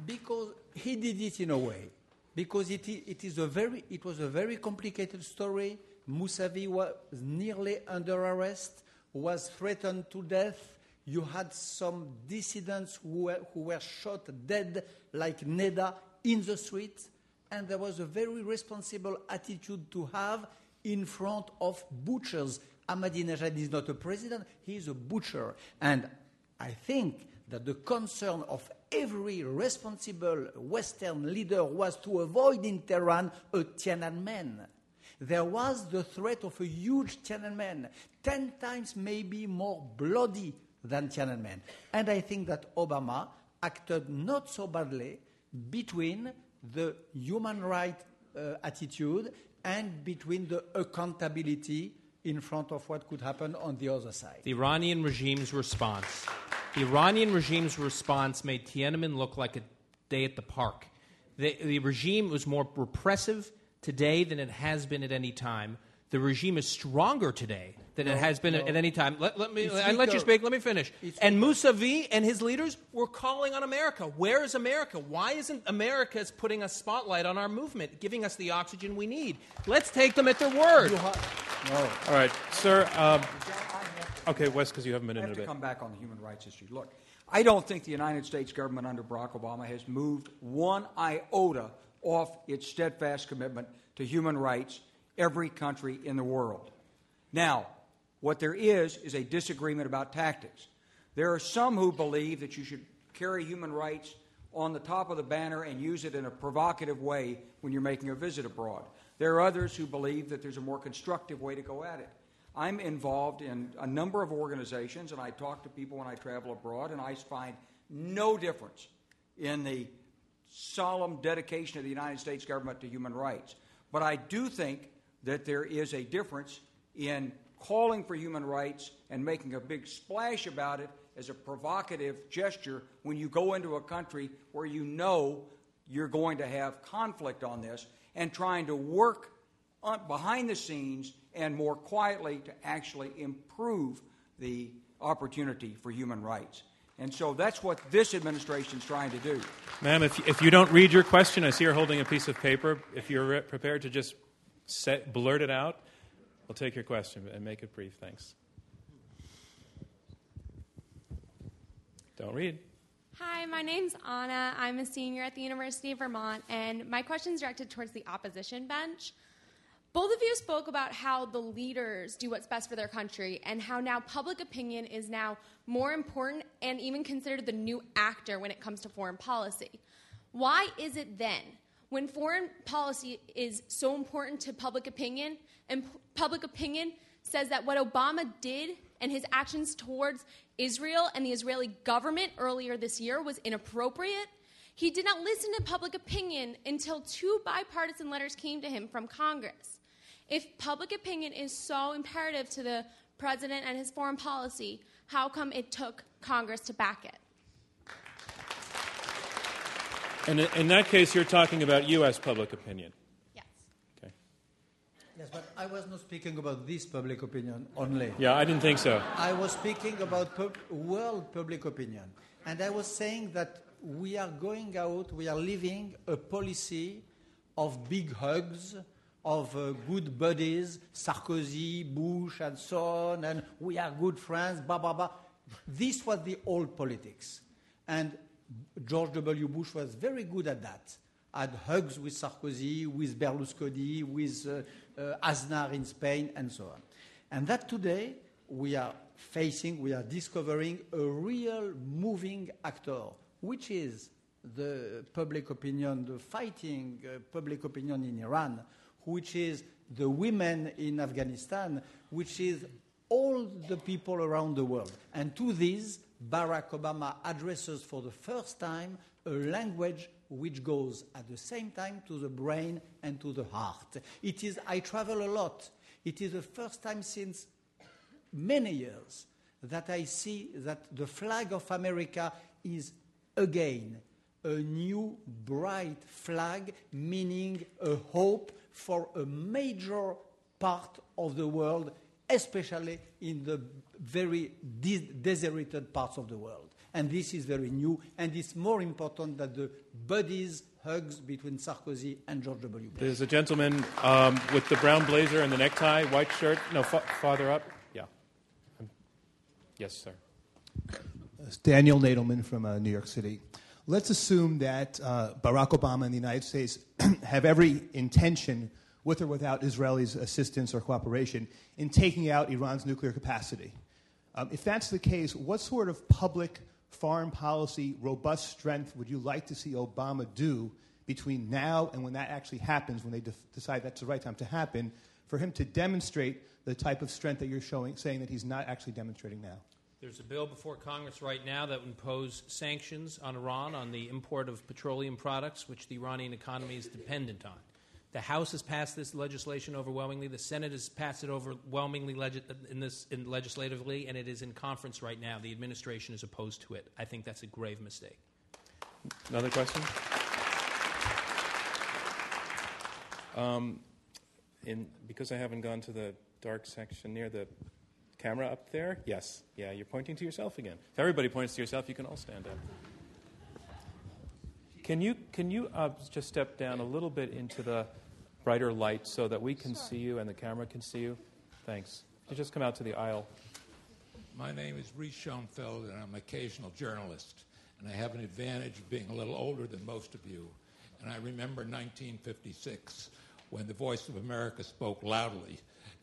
because he did it in a way. Because it, it, is a very, it was a very complicated story. Mousavi was nearly under arrest, was threatened to death. You had some dissidents who were, who were shot dead, like Neda, in the street. And there was a very responsible attitude to have in front of butchers. Ahmadinejad is not a president, he is a butcher. And I think that the concern of every responsible Western leader was to avoid in Tehran a Tiananmen. There was the threat of a huge Tiananmen, ten times maybe more bloody than Tiananmen. And I think that Obama acted not so badly between the human rights uh, attitude and between the accountability in front of what could happen on the other side. The Iranian regime's response. The Iranian regime's response made Tiananmen look like a day at the park. The, the regime was more repressive today than it has been at any time. The regime is stronger today than no, it has been no. at any time. Let, let me It's I let you speak. Let me finish. It's and weaker. Mousavi and his leaders were calling on America. Where is America? Why isn't America putting a spotlight on our movement, giving us the oxygen we need? Let's take them at their word. You ha- All right, sir. Um, okay, Wes, because you have a minute I have a to bit. come back on the human rights issue. Look, I don't think the United States government under Barack Obama has moved one iota off its steadfast commitment to human rights every country in the world. Now, what there is is a disagreement about tactics. There are some who believe that you should carry human rights on the top of the banner and use it in a provocative way when you're making a visit abroad. There are others who believe that there's a more constructive way to go at it. I'm involved in a number of organizations, and I talk to people when I travel abroad, and I find no difference in the solemn dedication of the United States government to human rights. But I do think that there is a difference in calling for human rights and making a big splash about it as a provocative gesture when you go into a country where you know you're going to have conflict on this. and trying to work Uh, behind the scenes and more quietly to actually improve the opportunity for human rights. And so that's what this administration is trying to do. Ma'am, if, if you don't read your question, I see you're holding a piece of paper. If you're prepared to just set, blurt it out, we'll take your question and make it brief. Thanks. Don't read. Hi, my name's Anna. I'm a senior at the University of Vermont, and my question is directed towards the opposition bench. Both of you spoke about how the leaders do what's best for their country and how now public opinion is now more important and even considered the new actor when it comes to foreign policy. Why is it then, when foreign policy is so important to public opinion, and p- public opinion says that what Obama did and his actions towards Israel and the Israeli government earlier this year was inappropriate? He did not listen to public opinion until two bipartisan letters came to him from Congress. If public opinion is so imperative to the president and his foreign policy, how come it took Congress to back it? And in that case, you're talking about U.S. public opinion. Yes. Okay. Yes, but I was not speaking about this public opinion only. Yeah, I didn't think so. I was speaking about pub- world public opinion. And I was saying that we are going out, we are living a policy of big hugs, of uh, good buddies, Sarkozy, Bush, and so on, and we are good friends, blah, blah, blah. This was the old politics. And George W. Bush was very good at that. Had hugs with Sarkozy, with Berlusconi, with uh, uh, Aznar in Spain, and so on. And that today we are facing, we are discovering a real moving actor, which is the public opinion, the fighting uh, public opinion in Iran, which is the women in Afghanistan, which is all the people around the world. And to this, Barack Obama addresses for the first time a language which goes at the same time to the brain and to the heart. It is, I travel a lot. It is the first time since many years that I see that the flag of America is again a new bright flag, meaning a hope for a major part of the world, especially in the very de- desolated parts of the world. And this is very new, and it's more important than the buddies hugs between Sarkozy and George W. Bush. There's a gentleman um, with the brown blazer and the necktie, white shirt. No, fa- farther up. Yeah. Yes, sir. It's Daniel Nadelman from uh, New York City. Let's assume that uh, Barack Obama and the United States have every intention, with or without Israelis' assistance or cooperation, in taking out Iran's nuclear capacity. Um, if that's the case, what sort of public foreign policy robust strength would you like to see Obama do between now and when that actually happens, when they de- decide that's the right time to happen, for him to demonstrate the type of strength that you're showing, saying that he's not actually demonstrating now? There's a bill before Congress right now that would impose sanctions on Iran on the import of petroleum products, which the Iranian economy is dependent on. The House has passed this legislation overwhelmingly. The Senate has passed it overwhelmingly in this in legislatively, and it is in conference right now. The administration is opposed to it. I think that's a grave mistake. Another question? Um, in, because I haven't gone to the dark section near the camera up there, yes. Yeah, you're pointing to yourself again. If everybody points to yourself, you can all stand up. Can you, can you uh, just step down a little bit into the brighter light so that we can sure. see you and the camera can see you? Thanks. You just come out to the aisle. My name is Reese Schonfeld, and I'm an occasional journalist. And I have an advantage of being a little older than most of you. And I remember 1956 when the Voice of America spoke loudly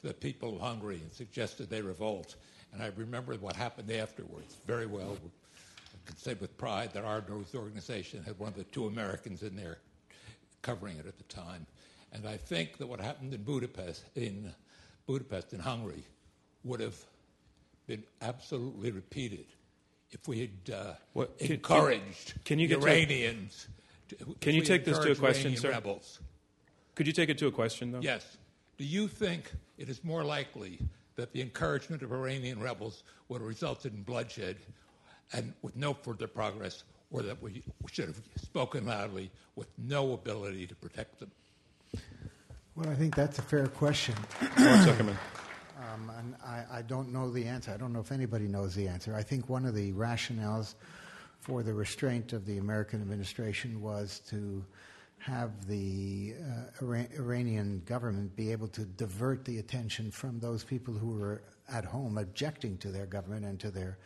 the people of Hungary and suggested they revolt. And I remember what happened afterwards very well. I can say with pride that our organization had one of the two Americans in there covering it at the time. And I think that what happened in Budapest, in Budapest, in Hungary, would have been absolutely repeated if we had uh, what, can, encouraged can, you Iranians. To, can you take this to a question, Iranian sir? Rebels. Could you take it to a question, though? Yes. Do you think it is more likely that the encouragement of Iranian rebels would have resulted in bloodshed and with no further progress, or that we, we should have spoken loudly with no ability to protect them? Well, I think that's a fair question. Zuckerman. Um, and I, I, don't know the answer. I don't know if anybody knows the answer. I think one of the rationales for the restraint of the American administration was to have the uh, Iran- Iranian government be able to divert the attention from those people who were at home objecting to their government and to their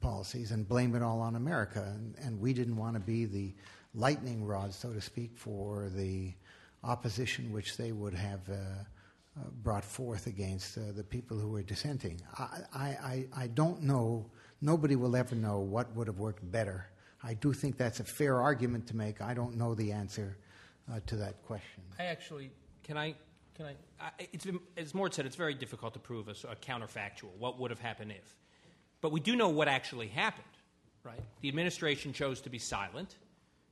policies and blame it all on America. And, and we didn't want to be the lightning rod, so to speak, for the opposition which they would have. Uh, uh, brought forth against uh, the people who were dissenting. I, I, I don't know, nobody will ever know what would have worked better. I do think that's a fair argument to make. I don't know the answer uh, to that question. I actually, can I, can I, I it's, as Mort said, it's very difficult to prove a, a counterfactual, what would have happened if. But we do know what actually happened, right? The administration chose to be silent,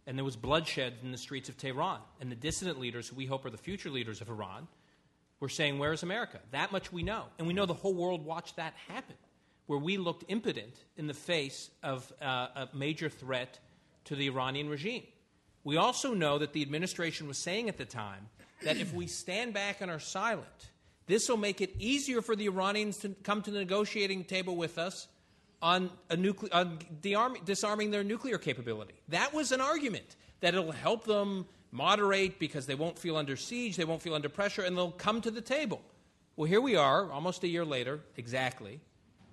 and there was bloodshed in the streets of Tehran. And the dissident leaders, who we hope are the future leaders of Iran, we're saying, Where is America? That much we know. And we know the whole world watched that happen, where we looked impotent in the face of uh, a major threat to the Iranian regime. We also know that the administration was saying at the time that if we stand back and are silent, this will make it easier for the Iranians to come to the negotiating table with us on, nucle- on disarming their nuclear capability. That was an argument that it'll help them moderate because they won't feel under siege, they won't feel under pressure, and they'll come to the table. Well, here we are, almost a year later, exactly,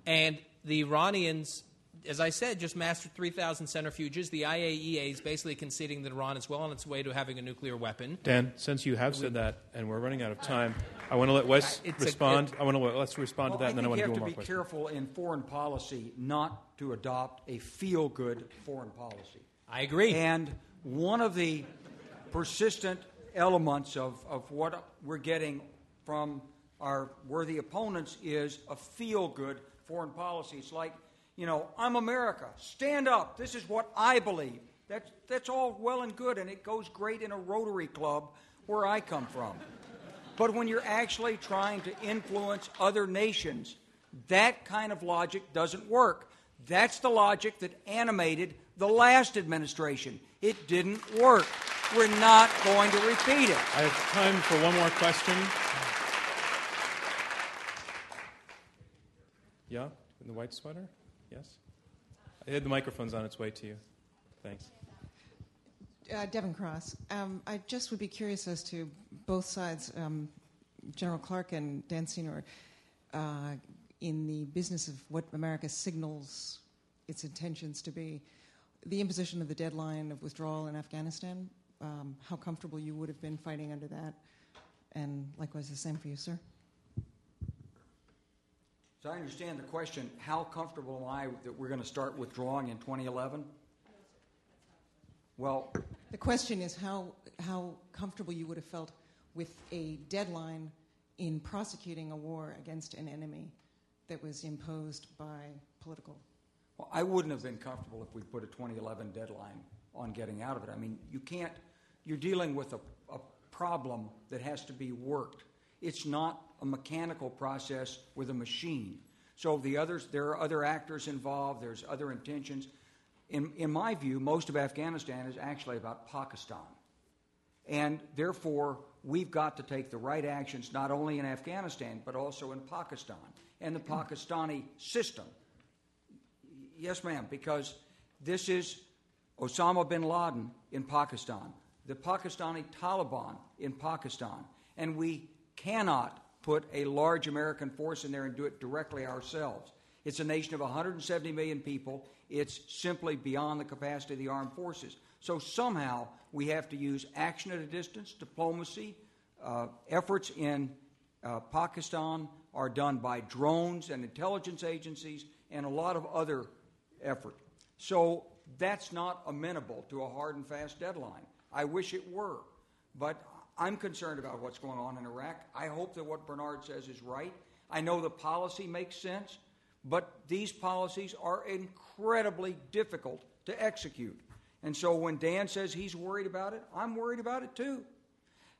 and the Iranians, as I said, just mastered 3,000 centrifuges. The IAEA is basically conceding that Iran is well on its way to having a nuclear weapon. Dan, since you have said that, and we're running out of time, I want to let Wes it's respond. A, it, I want to let, let's respond well, to that, I and then I want to do one more You have to be careful in foreign policy not to adopt a feel-good foreign policy. I agree. And one of the persistent elements of, of what we're getting from our worthy opponents is a feel good foreign policy. It's like, you know, I'm America. Stand up. This is what I believe. That's, that's all well and good, and it goes great in a Rotary Club where I come from. But when you're actually trying to influence other nations, that kind of logic doesn't work. That's the logic that animated the last administration. It didn't work. We're not going to repeat it. I have time for one more question. Yeah, in the white sweater? Yes? I had the microphone's on its way to you. Thanks. Uh, Devin Cross. Um, I just would be curious as to both sides, um, General Clark and Dan Senor, uh, in the business of what America signals its intentions to be. The imposition of the deadline of withdrawal in Afghanistan um, how comfortable you would have been fighting under that. And likewise, the same for you, sir. So I understand the question how comfortable am I that we're going to start withdrawing in 2011? Well, the question is how, how comfortable you would have felt with a deadline in prosecuting a war against an enemy that was imposed by political. Well, I wouldn't have been comfortable if we put a 2011 deadline on getting out of it. I mean, you can't, you're dealing with a, a problem that has to be worked. It's not a mechanical process with a machine. So the others, there are other actors involved, there's other intentions. In, in my view, most of Afghanistan is actually about Pakistan. And therefore, we've got to take the right actions not only in Afghanistan, but also in Pakistan and the Pakistani system. Yes, ma'am, because this is Osama bin Laden in Pakistan, the Pakistani Taliban in Pakistan, and we cannot put a large American force in there and do it directly ourselves. It's a nation of 170 million people. It's simply beyond the capacity of the armed forces. So somehow we have to use action at a distance, diplomacy. Uh, efforts in uh, Pakistan are done by drones and intelligence agencies and a lot of other effort. So that's not amenable to a hard and fast deadline. I wish it were. But I'm concerned about what's going on in Iraq. I hope that what Bernard says is right. I know the policy makes sense, but these policies are incredibly difficult to execute. And so when Dan says he's worried about it, I'm worried about it too.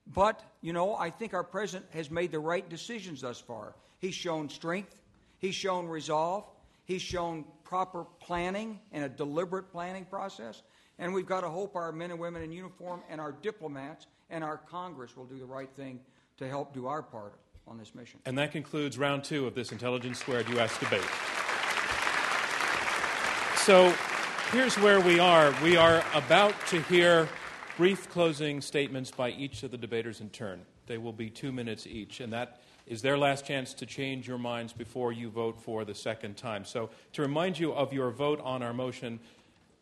But, you know, I think our president has made the right decisions thus far. He's shown strength, he's shown resolve, he's shown proper planning and a deliberate planning process. And we've got to hope our men and women in uniform and our diplomats and our Congress will do the right thing to help do our part on this mission. And that concludes round two of this Intelligence Squared U.S. debate. So here's where we are. We are about to hear brief closing statements by each of the debaters in turn. They will be two minutes each, and that is their last chance to change your minds before you vote for the second time. So, to remind you of your vote on our motion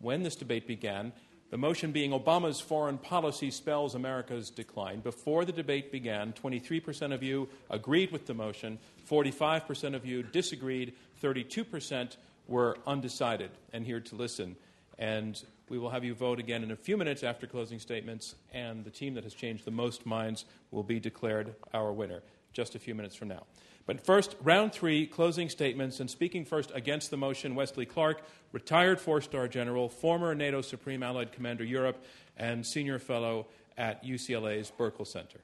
when this debate began, the motion being Obama's foreign policy spells America's decline. Before the debate began, 23% of you agreed with the motion, 45% of you disagreed, 32% were undecided and here to listen. And we will have you vote again in a few minutes after closing statements, and the team that has changed the most minds will be declared our winner just a few minutes from now. But first, round three, closing statements. And speaking first against the motion, Wesley Clark, retired four star general, former NATO Supreme Allied Commander Europe, and senior fellow at UCLA's Burkle Center.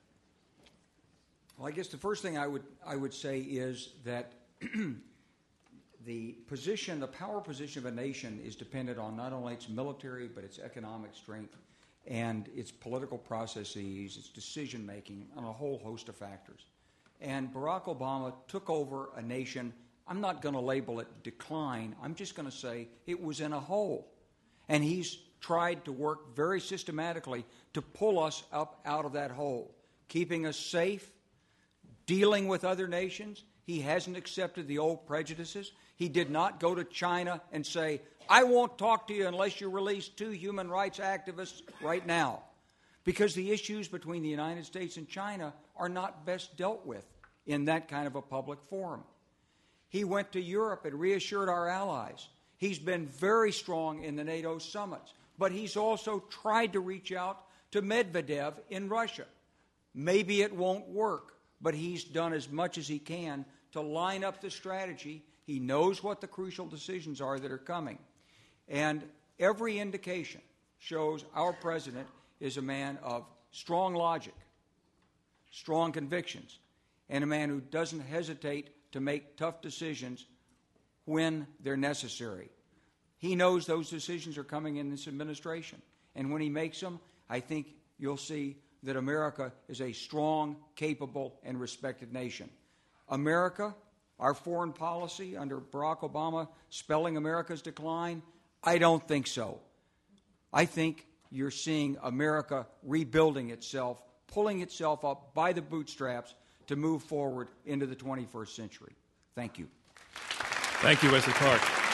Well, I guess the first thing I would, I would say is that the position, the power position of a nation is dependent on not only its military, but its economic strength and its political processes, its decision making, on a whole host of factors. And Barack Obama took over a nation, I'm not going to label it decline, I'm just going to say it was in a hole. And he's tried to work very systematically to pull us up out of that hole, keeping us safe, dealing with other nations. He hasn't accepted the old prejudices. He did not go to China and say, I won't talk to you unless you release two human rights activists right now. Because the issues between the United States and China are not best dealt with in that kind of a public forum. He went to Europe and reassured our allies. He's been very strong in the NATO summits, but he's also tried to reach out to Medvedev in Russia. Maybe it won't work, but he's done as much as he can to line up the strategy. He knows what the crucial decisions are that are coming. And every indication shows our president is a man of strong logic, strong convictions, and a man who doesn't hesitate to make tough decisions when they're necessary. He knows those decisions are coming in this administration. And when he makes them, I think you'll see that America is a strong, capable, and respected nation. America, our foreign policy under Barack Obama, spelling America's decline? I don't think so. I think you're seeing America rebuilding itself, pulling itself up by the bootstraps to move forward into the 21st century. Thank you. Thank you, Wesley Clark.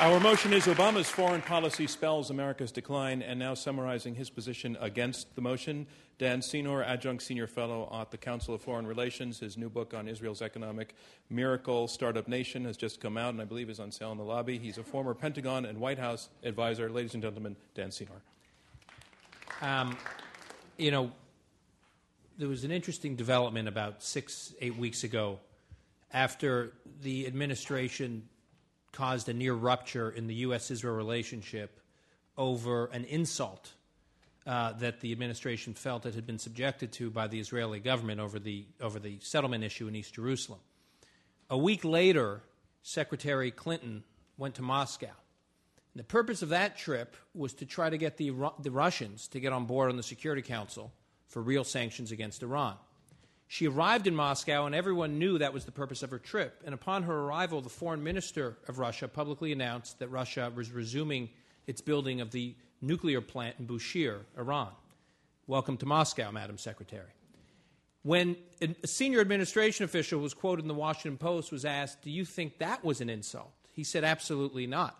Our motion is Obama's foreign policy spells America's decline, and now summarizing his position against the motion, Dan Senor, adjunct senior fellow at the Council of Foreign Relations. His new book on Israel's economic miracle, Startup Nation, has just come out and I believe is on sale in the lobby. He's a former Pentagon and White House advisor. Ladies and gentlemen, Dan Senor. Um, you know, there was an interesting development about six, eight weeks ago after the administration caused a near rupture in the U.S. Israel relationship over an insult uh, that the administration felt it had been subjected to by the Israeli government over the, over the settlement issue in East Jerusalem. A week later, Secretary Clinton went to Moscow. And the purpose of that trip was to try to get the, the Russians to get on board on the Security Council for real sanctions against Iran. She arrived in Moscow, and everyone knew that was the purpose of her trip. And upon her arrival, the foreign minister of Russia publicly announced that Russia was resuming its building of the nuclear plant in Bushehr, Iran. Welcome to Moscow, Madam Secretary. When a senior administration official was quoted in the Washington Post was asked, Do you think that was an insult? He said, Absolutely not.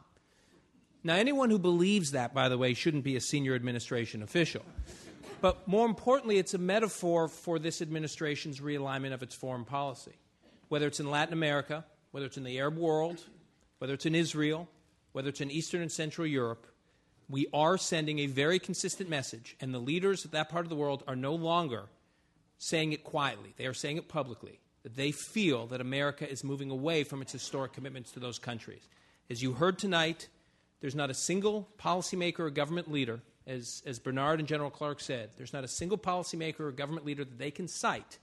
Now, anyone who believes that, by the way, shouldn't be a senior administration official. But more importantly, it's a metaphor for this administration's realignment of its foreign policy. Whether it's in Latin America, whether it's in the Arab world, whether it's in Israel, whether it's in Eastern and Central Europe, we are sending a very consistent message, and the leaders of that part of the world are no longer saying it quietly. They are saying it publicly, that they feel that America is moving away from its historic commitments to those countries. As you heard tonight, there's not a single policymaker or government leader as, as Bernard and General Clark said, there's not a single policymaker or government leader that they can cite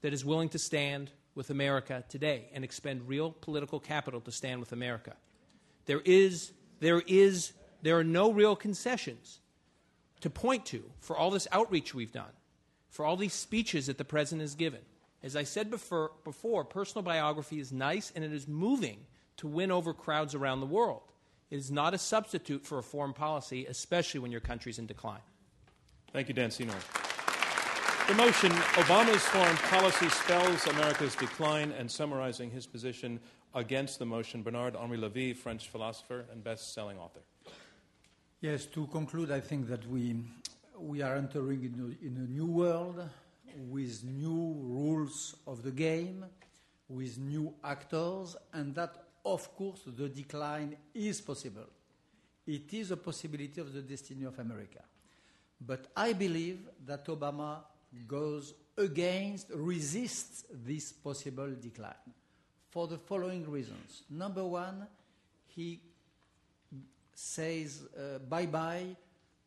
that is willing to stand with America today and expend real political capital to stand with America. There is, there is, there are no real concessions to point to for all this outreach we've done for all these speeches that the president has given. As I said before, before, personal biography is nice and it is moving to win over crowds around the world. It is not a substitute for a foreign policy, especially when your country's in decline. Thank you, Dan Senor. The motion Obama's foreign policy spells America's decline and summarizing his position against the motion, Bernard Henri Levy, French philosopher and best selling author. Yes, to conclude, I think that we, we are entering in a, in a new world with new rules of the game, with new actors, and that, of course, the decline is possible. It is a possibility of the destiny of America. But I believe that Obama goes against, resists this possible decline for the following reasons. Number one, he says uh, bye bye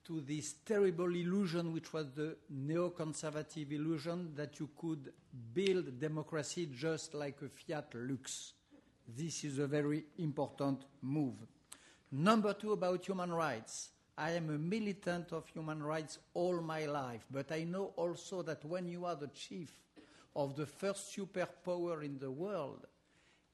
to this terrible illusion, which was the neoconservative illusion that you could build democracy just like a Fiat Lux. This is a very important move. Number two, about human rights. I am a militant of human rights all my life, but I know also that when you are the chief of the first superpower in the world,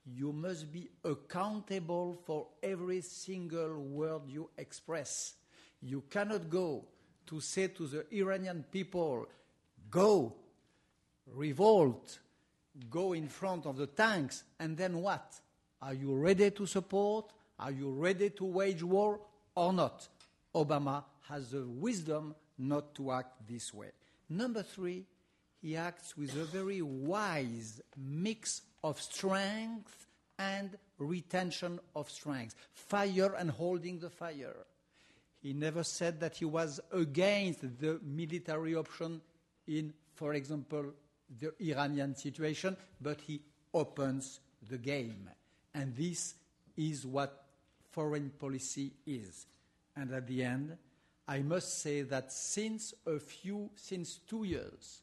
you must be accountable for every single word you express. You cannot go to say to the Iranian people, go, revolt, go in front of the tanks, and then what? Are you ready to support? Are you ready to wage war or not? Obama has the wisdom not to act this way. Number three, he acts with a very wise mix of strength and retention of strength, fire and holding the fire. He never said that he was against the military option in, for example, the Iranian situation, but he opens the game. And this is what foreign policy is. And at the end, I must say that since a few, since two years,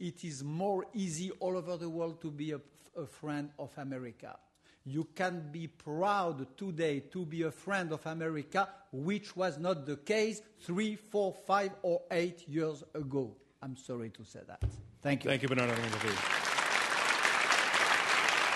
it is more easy all over the world to be a, a friend of America. You can be proud today to be a friend of America, which was not the case three, four, five, or eight years ago. I'm sorry to say that. Thank you. Thank you, Bernard.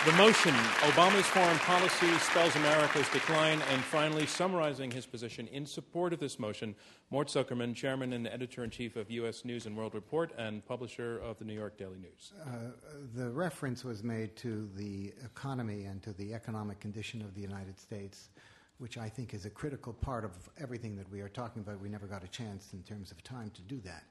The motion, Obama's foreign policy spells America's decline, and finally, summarizing his position in support of this motion, Mort Zuckerman, chairman and editor in chief of U.S. News and World Report and publisher of the New York Daily News. Uh, the reference was made to the economy and to the economic condition of the United States, which I think is a critical part of everything that we are talking about. We never got a chance in terms of time to do that.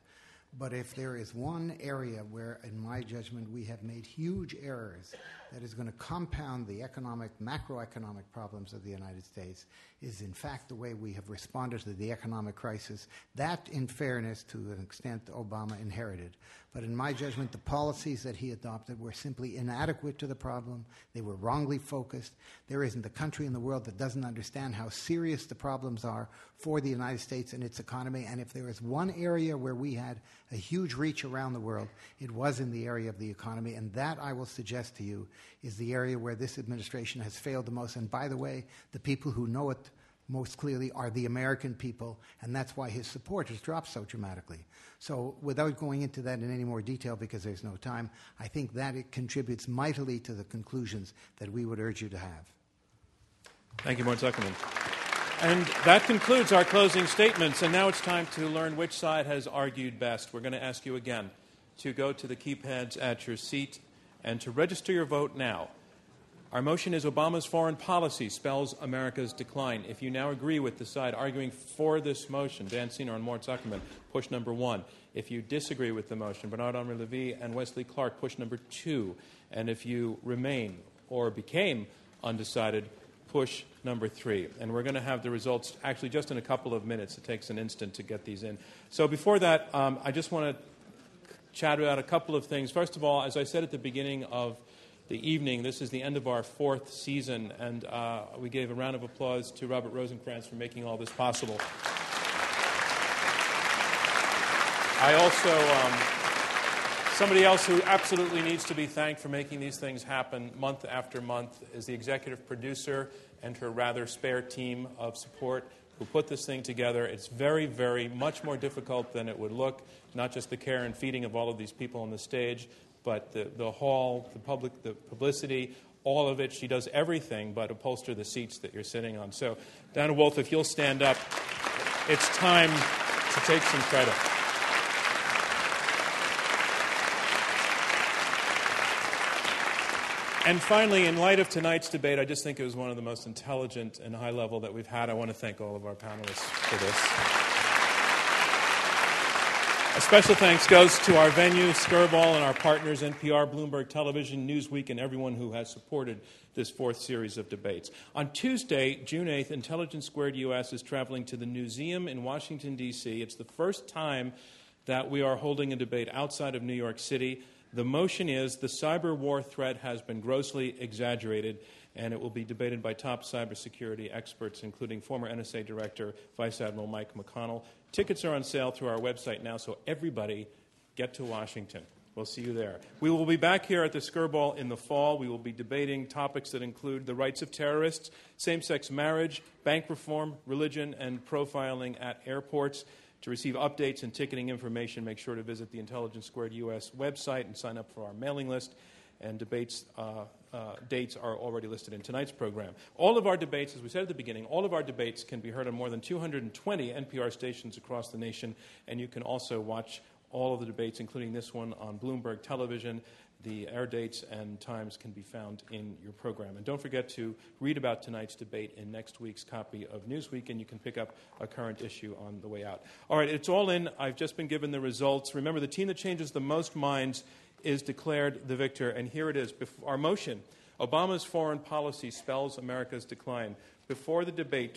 But if there is one area where, in my judgment, we have made huge errors that is going to compound the economic, macroeconomic problems of the United States, is in fact the way we have responded to the economic crisis. That, in fairness, to an extent, Obama inherited. But in my judgment, the policies that he adopted were simply inadequate to the problem. They were wrongly focused. There isn't a country in the world that doesn't understand how serious the problems are for the United States and its economy. And if there is one area where we had a huge reach around the world, it was in the area of the economy. And that, I will suggest to you, is the area where this administration has failed the most. And by the way, the people who know it most clearly are the American people, and that's why his support has dropped so dramatically. So, without going into that in any more detail because there's no time, I think that it contributes mightily to the conclusions that we would urge you to have. Thank you, Mort Zuckerman. And that concludes our closing statements, and now it's time to learn which side has argued best. We're going to ask you again to go to the keypads at your seat and to register your vote now. Our motion is Obama's foreign policy spells America's decline. If you now agree with the side arguing for this motion, Dan Senor and Mort Zuckerman, push number one. If you disagree with the motion, Bernard Henri Levy and Wesley Clark, push number two. And if you remain or became undecided, push number three. And we're going to have the results actually just in a couple of minutes. It takes an instant to get these in. So before that, um, I just want to chat about a couple of things. First of all, as I said at the beginning of the evening. This is the end of our fourth season, and uh, we gave a round of applause to Robert Rosenkranz for making all this possible. I also, um, somebody else who absolutely needs to be thanked for making these things happen month after month is the executive producer and her rather spare team of support who put this thing together. It's very, very much more difficult than it would look, not just the care and feeding of all of these people on the stage, but the, the hall, the public, the publicity, all of it. She does everything but upholster the seats that you're sitting on. So, Donna Wolfe, if you'll stand up, it's time to take some credit. And finally, in light of tonight's debate, I just think it was one of the most intelligent and high level that we've had. I want to thank all of our panelists for this. A special thanks goes to our venue, Skirball, and our partners, NPR, Bloomberg Television, Newsweek, and everyone who has supported this fourth series of debates. On Tuesday, June 8th, Intelligence Squared US is traveling to the museum in Washington, D.C. It's the first time that we are holding a debate outside of New York City. The motion is the cyber war threat has been grossly exaggerated, and it will be debated by top cybersecurity experts, including former NSA Director Vice Admiral Mike McConnell. Tickets are on sale through our website now, so everybody get to Washington. We'll see you there. We will be back here at the Skirball in the fall. We will be debating topics that include the rights of terrorists, same sex marriage, bank reform, religion, and profiling at airports. To receive updates and ticketing information, make sure to visit the Intelligence Squared US website and sign up for our mailing list. And debates uh, uh, dates are already listed in tonight's program. All of our debates, as we said at the beginning, all of our debates can be heard on more than 220 NPR stations across the nation, and you can also watch all of the debates, including this one, on Bloomberg Television. The air dates and times can be found in your program. And don't forget to read about tonight's debate in next week's copy of Newsweek, and you can pick up a current issue on the way out. All right, it's all in. I've just been given the results. Remember, the team that changes the most minds is declared the victor, and here it is. Our motion Obama's foreign policy spells America's decline. Before the debate,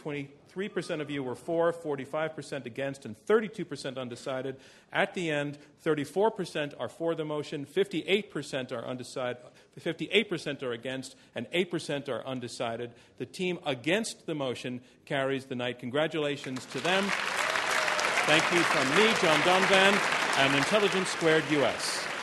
23% of you were for, 45% against, and 32% undecided. At the end, 34% are for the motion, 58% are undecided, 58% are against, and 8% are undecided. The team against the motion carries the night. Congratulations to them. Thank you from me, John Donvan, and Intelligence Squared US.